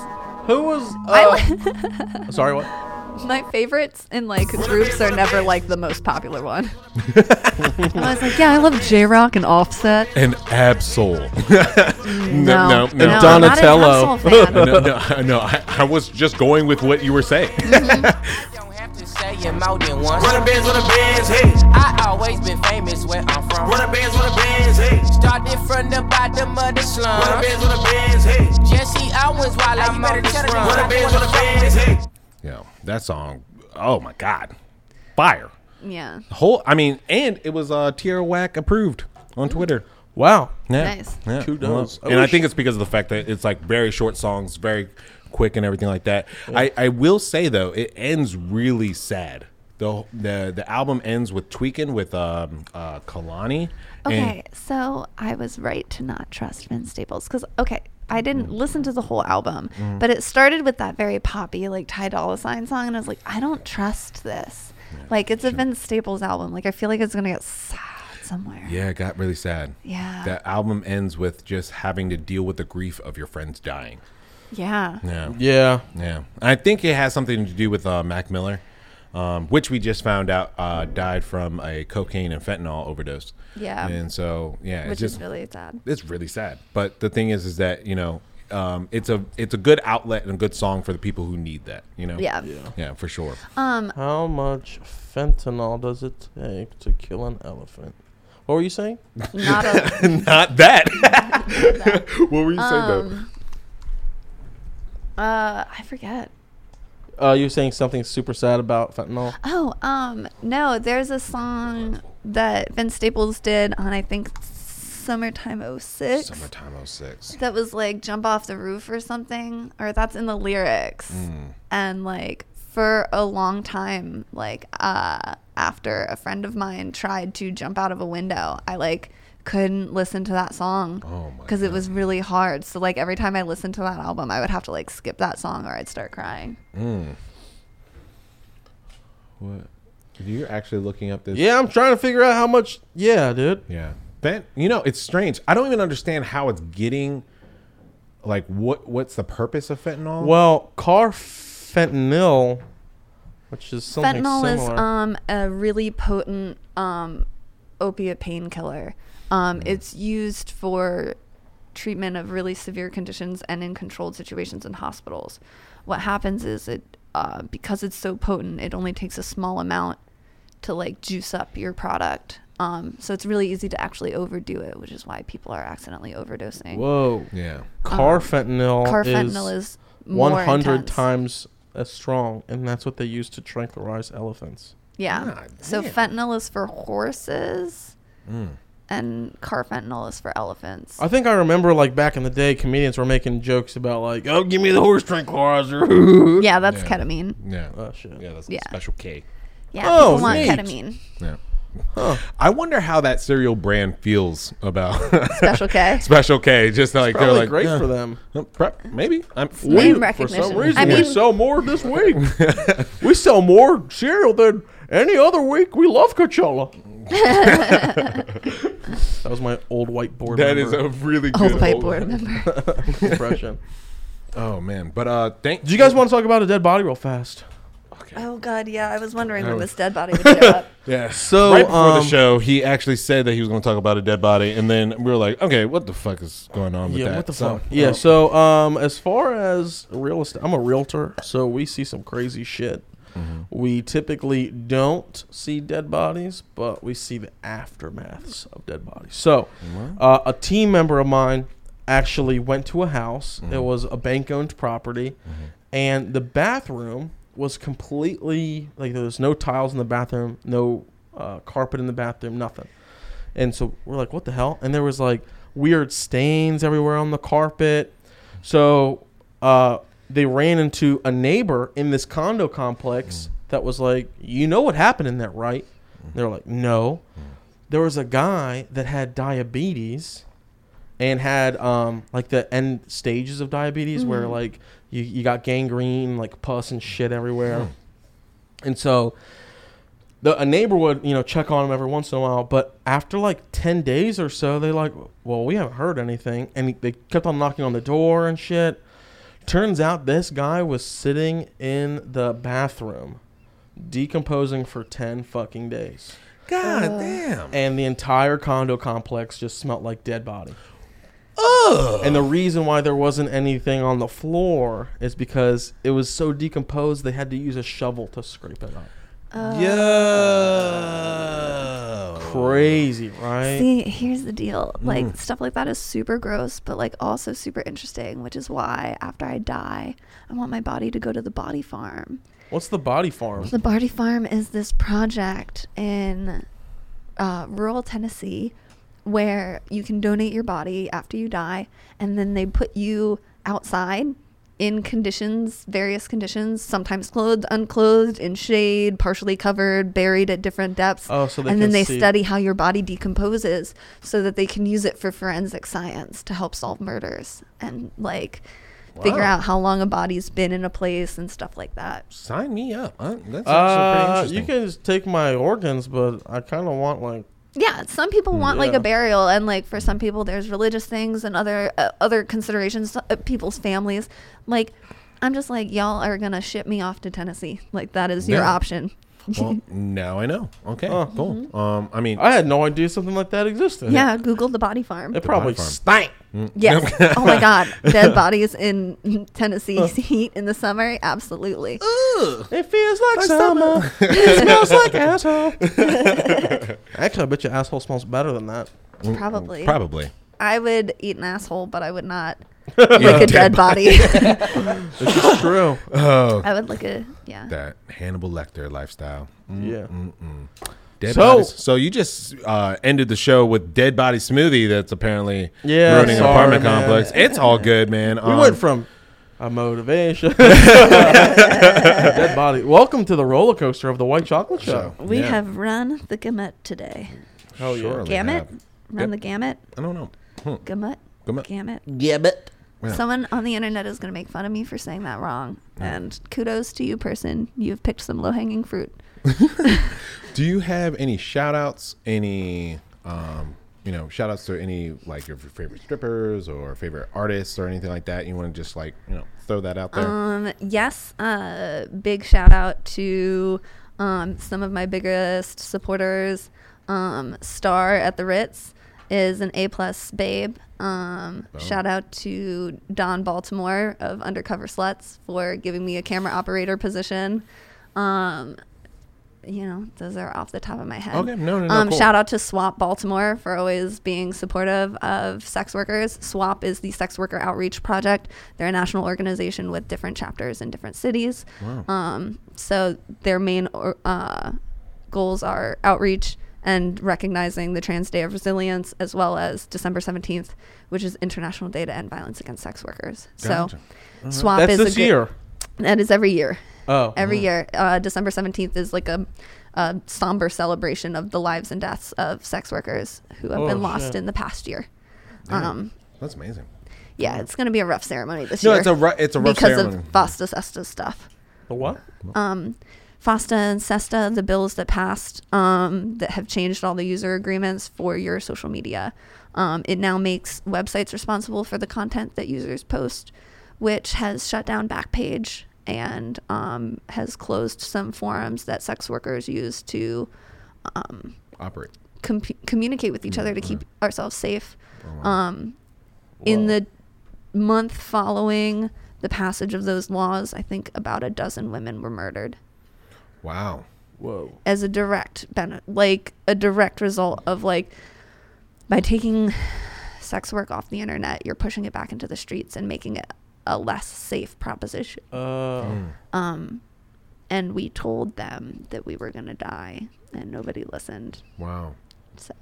Who was? Uh, <laughs> sorry, what? my favorites in like groups are never like the most popular one <laughs> i was like yeah i love Jay Rock and offset And Ab-Soul. <laughs> no no, no. no, And I'm not an Donatello. Ab-Soul fan. no, no, no. I, I was just going with what you were saying. Don't have say it more than once. Run the bands, run the bands, hey. I always been famous where I'm from. Run the bands, run the bands, hey. Started from the bottom of the slum. Run the bands, run the bands, hey. Jesse Owens while I'm on this Run the run. bands, run the bands, hey. Yo, that song. Oh my God, fire. yeah whole. I mean, and it was uh, Tierra Whack approved on Twitter. Wow. Yeah. Nice. Yeah. Kudos. I and I think it's because of the fact that it's like very short songs, very quick and everything like that. I, I will say though, it ends really sad. The the the album ends with tweaking with um uh Kehlani. Okay, so I was right to not trust Vince Staples because okay, I didn't listen to the whole album, but it started with that very poppy like Ty Dolla Sign song, and I was like, I don't trust this. like it's a Vince Staples album. Like I feel like it's gonna get sad somewhere. yeah, it got really sad. Yeah. That album ends with just having to deal with the grief of your friends dying. Yeah. Yeah. Yeah. Yeah, I think it has something to do with uh, Mac Miller, um, which we just found out uh, died from a cocaine and fentanyl overdose. Yeah. and so yeah, Which it's just is really sad. it's really sad. But the thing is, is that you know, um, it's a it's a good outlet and a good song for the people who need that. You know. Yeah. Yeah, for sure. Um, How much fentanyl does it take to kill an elephant? What were you saying? not a <laughs> Not that. <laughs> what were you saying though? um, uh, I forget. Uh, you were saying something super sad about fentanyl. Oh, um, no, there's a song that Vince Staples did on I think Summertime 06. Summertime 06. that was like jump off the roof or something or that's in the lyrics Mm. and like for a long time like uh after a friend of mine tried to jump out of a window i like couldn't listen to that song Oh because it was really hard so like every time i listened to that album i would have to like skip that song or i'd start crying Mm. What? You're actually looking up this. Yeah, I'm trying to figure out how much. Yeah, dude. Yeah. That you know, it's strange. I don't even understand how it's getting. Like, what? What's the purpose of fentanyl? Well, carfentanil, which is something fentanyl similar. is um a really potent um opiate painkiller um it's used for treatment of really severe conditions and in controlled situations in hospitals what happens is it uh, because it's so potent it only takes a small amount to like juice up your product um, so it's really easy to actually overdo it which is why people are accidentally overdosing Whoa. Yeah. Carfentanil, carfentanil is, is 100 times as strong, and that's what they use to tranquilize elephants. Yeah. God so fentanyl is for horses, and carfentanil is for elephants. I think I remember, like, back in the day, comedians were making jokes about, like, oh, give me the horse tranquilizer. <laughs> yeah, that's Yeah. ketamine. Yeah. oh, shit. Yeah, that's Yeah. a special K. Yeah, Oh, people want neat. ketamine. Yeah. I wonder how that cereal brand feels about <laughs> Special K. Special K. Just like they're like great yeah. for them. Uh, prep- Maybe. I'm, Name For recognition. some reason, I we mean, sell more this week. <laughs> we sell more cereal than any other week. We love Coachella. <laughs> that was my old whiteboard. that is member a really good old whiteboard member. impression. <laughs> Oh man, but uh, thank. Do you guys want to talk about a dead body real fast? Oh God, yeah. I was wondering when Oh. this dead body <laughs> would show up. Yeah. So, right before um, the show, he actually said that he was going to talk about a dead body, and then we were like, okay, what the fuck is going on with Yeah, that? what the So, fuck? Yeah, uh, so um, as far as real estate, I'm a realtor, so we see some crazy shit. Mm-hmm. We typically don't see dead bodies, but we see the aftermaths of dead bodies. So, uh, a team member of mine actually went to a house. Mm-hmm. It was a bank-owned property, and the bathroom was completely like there was no tiles in the bathroom, no uh, carpet in the bathroom, nothing. And so we're like, what the hell? And there was like weird stains everywhere on the carpet. So uh, they ran into a neighbor in this condo complex that was like, "You know what happened in that, right?" They're like, "No." There was a guy that had diabetes and had um like the end stages of diabetes where Mhm. like you, you got gangrene, like pus and shit everywhere. And so the a neighbor would, you know, check on him every once in a while, but after like 10 days or so, they like, well, we haven't heard anything. And he- they kept on knocking on the door and shit. Turns out this guy was sitting in the bathroom decomposing for 10 fucking days. God Uh. damn. And the entire condo complex just smelled like dead body. Ugh. And the reason why there wasn't anything on the floor is because it was so decomposed they had to use a shovel to scrape it up. Yo. Crazy, right? See, here's the deal. Like Mm. stuff like that is super gross, but like also super interesting, which is why after I die, I want my body to go to the body farm. What's the body farm? The Body Farm is this project in uh, rural Tennessee where you can donate your body after you die, and then they put you outside in conditions, various conditions, sometimes clothed, unclothed, in shade, partially covered, buried at different depths. Oh, so they and then they see- study how your body decomposes so that they can use it for forensic science to help solve murders and like figure out how long a body's been in a place and stuff like that. Sign me up. Huh? That's actually pretty Uh, interesting. you can just take my organs, but I kind of want like Yeah, some people want like a burial, and like for some people, there's religious things and other uh, other considerations. Uh, people's families, like, I'm just like y'all are gonna ship me off to Tennessee. Like that is your option. Well, <laughs> now I know. Okay, Oh. cool. Um, I mean, I had no idea something like that existed. yeah, Google the body farm. It probably farm. stank. <laughs> Yes. <laughs> oh my God, dead bodies in Tennessee's heat in the summer. Absolutely. It feels like summer. it smells like asshole. Actually, I bet your asshole smells better than that. Probably. probably. I would eat an asshole, but I would not lick a dead body. <laughs> This <laughs> is true. Oh, I would lick a yeah. that Hannibal Lecter lifestyle. Mm, Yeah. mm, mm. Dead So- bodies. So you just uh, ended the show with dead body smoothie. That's apparently Yeah, ruining an sorry, apartment man. complex. It's all good, man. We Um, went from a motivation, <laughs> dead body. Welcome to the roller coaster of the white chocolate show. We Yeah. have run the gamut today. Hell yeah. Surely Gamut? have. Run Yep. the gamut? I don't know. Hmm. Gamut? Gamut. Gamut. Yeah, but Yeah. Someone on the internet is going to make fun of me for saying that wrong. And kudos to you, person. You've picked some low hanging fruit. <laughs> Do you have any shout outs? Any, um, you know, shout outs to any, like, your favorite strippers or favorite artists or anything like that? You want to just, like, you know, throw that out there? Um, yes, uh, big shout out to um, some of my biggest supporters. Um, Star at the Ritz is an A plus babe. Um, shout out to Don Baltimore of Undercover Sluts for giving me a camera operator position. Um, you know, those are off the top of my head. Okay, no, no, no, Um, cool. Shout out to SWOP Baltimore for always being supportive of sex workers. SWOP is the Sex Worker Outreach Project. They're a national organization with different chapters in different cities. Um, so their main or, uh, goals are outreach and recognizing the Trans Day of Resilience, as well as December 17th, which is International Day to End Violence Against Sex Workers. Gotcha. So SWOP That's is this a good- year. That is every year. Oh, Every year, uh, December 17th is like a, a somber celebration of the lives and deaths of sex workers who have Oh, been lost shit. in the past year. Damn. Um, That's amazing. yeah, it's going to be a rough ceremony this No, year. No, it's a ru- it's a rough because ceremony. of FOSTA SESTA stuff. the what? Um, FOSTA and SESTA, the bills that passed um, that have changed all the user agreements for your social media. Um, it now makes websites responsible for the content that users post, which has shut down Backpage and um, has closed some forums that sex workers use to um, Operate. com- communicate with each other to keep ourselves safe. Um, in the month following the passage of those laws, I think about a dozen women were murdered Wow. Whoa. as a direct benefit, like a direct result of like by taking sex work off the internet, you're pushing it back into the streets and making it a less safe proposition. Uh, Um, and we told them that we were gonna die, and nobody listened. Wow. So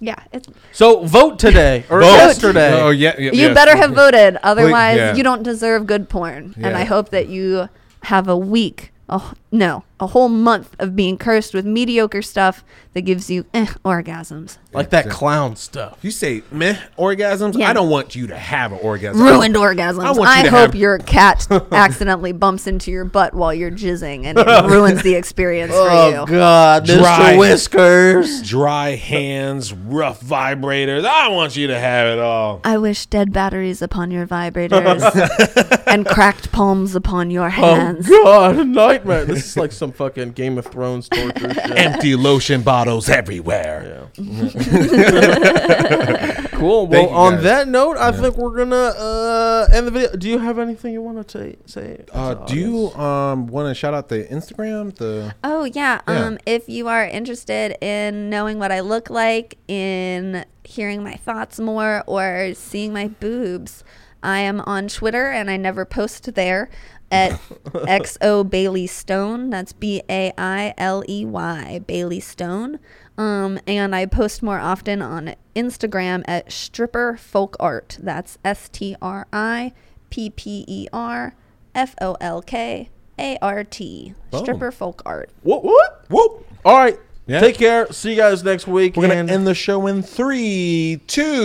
Yeah, it's, So vote today or Vote. yesterday. Oh yeah, yeah you yes. better have voted, otherwise yeah. you don't deserve good porn. And I hope that you have a week, oh no, a whole month of being cursed with mediocre stuff that gives you eh, orgasms. Like that clown stuff. You say meh orgasms. Yeah. I don't want you to have an orgasm. Ruined I orgasms. want I, you to hope have- your cat <laughs> accidentally bumps into your butt while you're jizzing and it <laughs> ruins the experience for Oh you. God, Dry. Whiskers. Dry hands, rough vibrators. I want you to have it all. I wish dead batteries upon your vibrators <laughs> and cracked palms upon your hands. Oh God, nightmare. This is like some fucking Game of Thrones torture <laughs> shit. Empty lotion bottles everywhere. <laughs> Cool. Well, Thank you, on guys. that note, I think we're gonna uh, end the video. Do you have anything you want to say? Say. Uh, do you um want to shout out the Instagram? The Oh yeah. Yeah. Um, if you are interested in knowing what I look like, in hearing my thoughts more, or seeing my boobs, I am on Twitter and I never post there at <laughs> XO Bailey Stone. That's B A I L E Y Bailey Stone. Um, and I post more often on Instagram at Stripper Folk Art. That's S T R I P P E R F O L K A R T. Stripper Folk Art. What? What? whoop. All right. Yeah. Take care. See you guys next week. We're gonna end the show in three, two.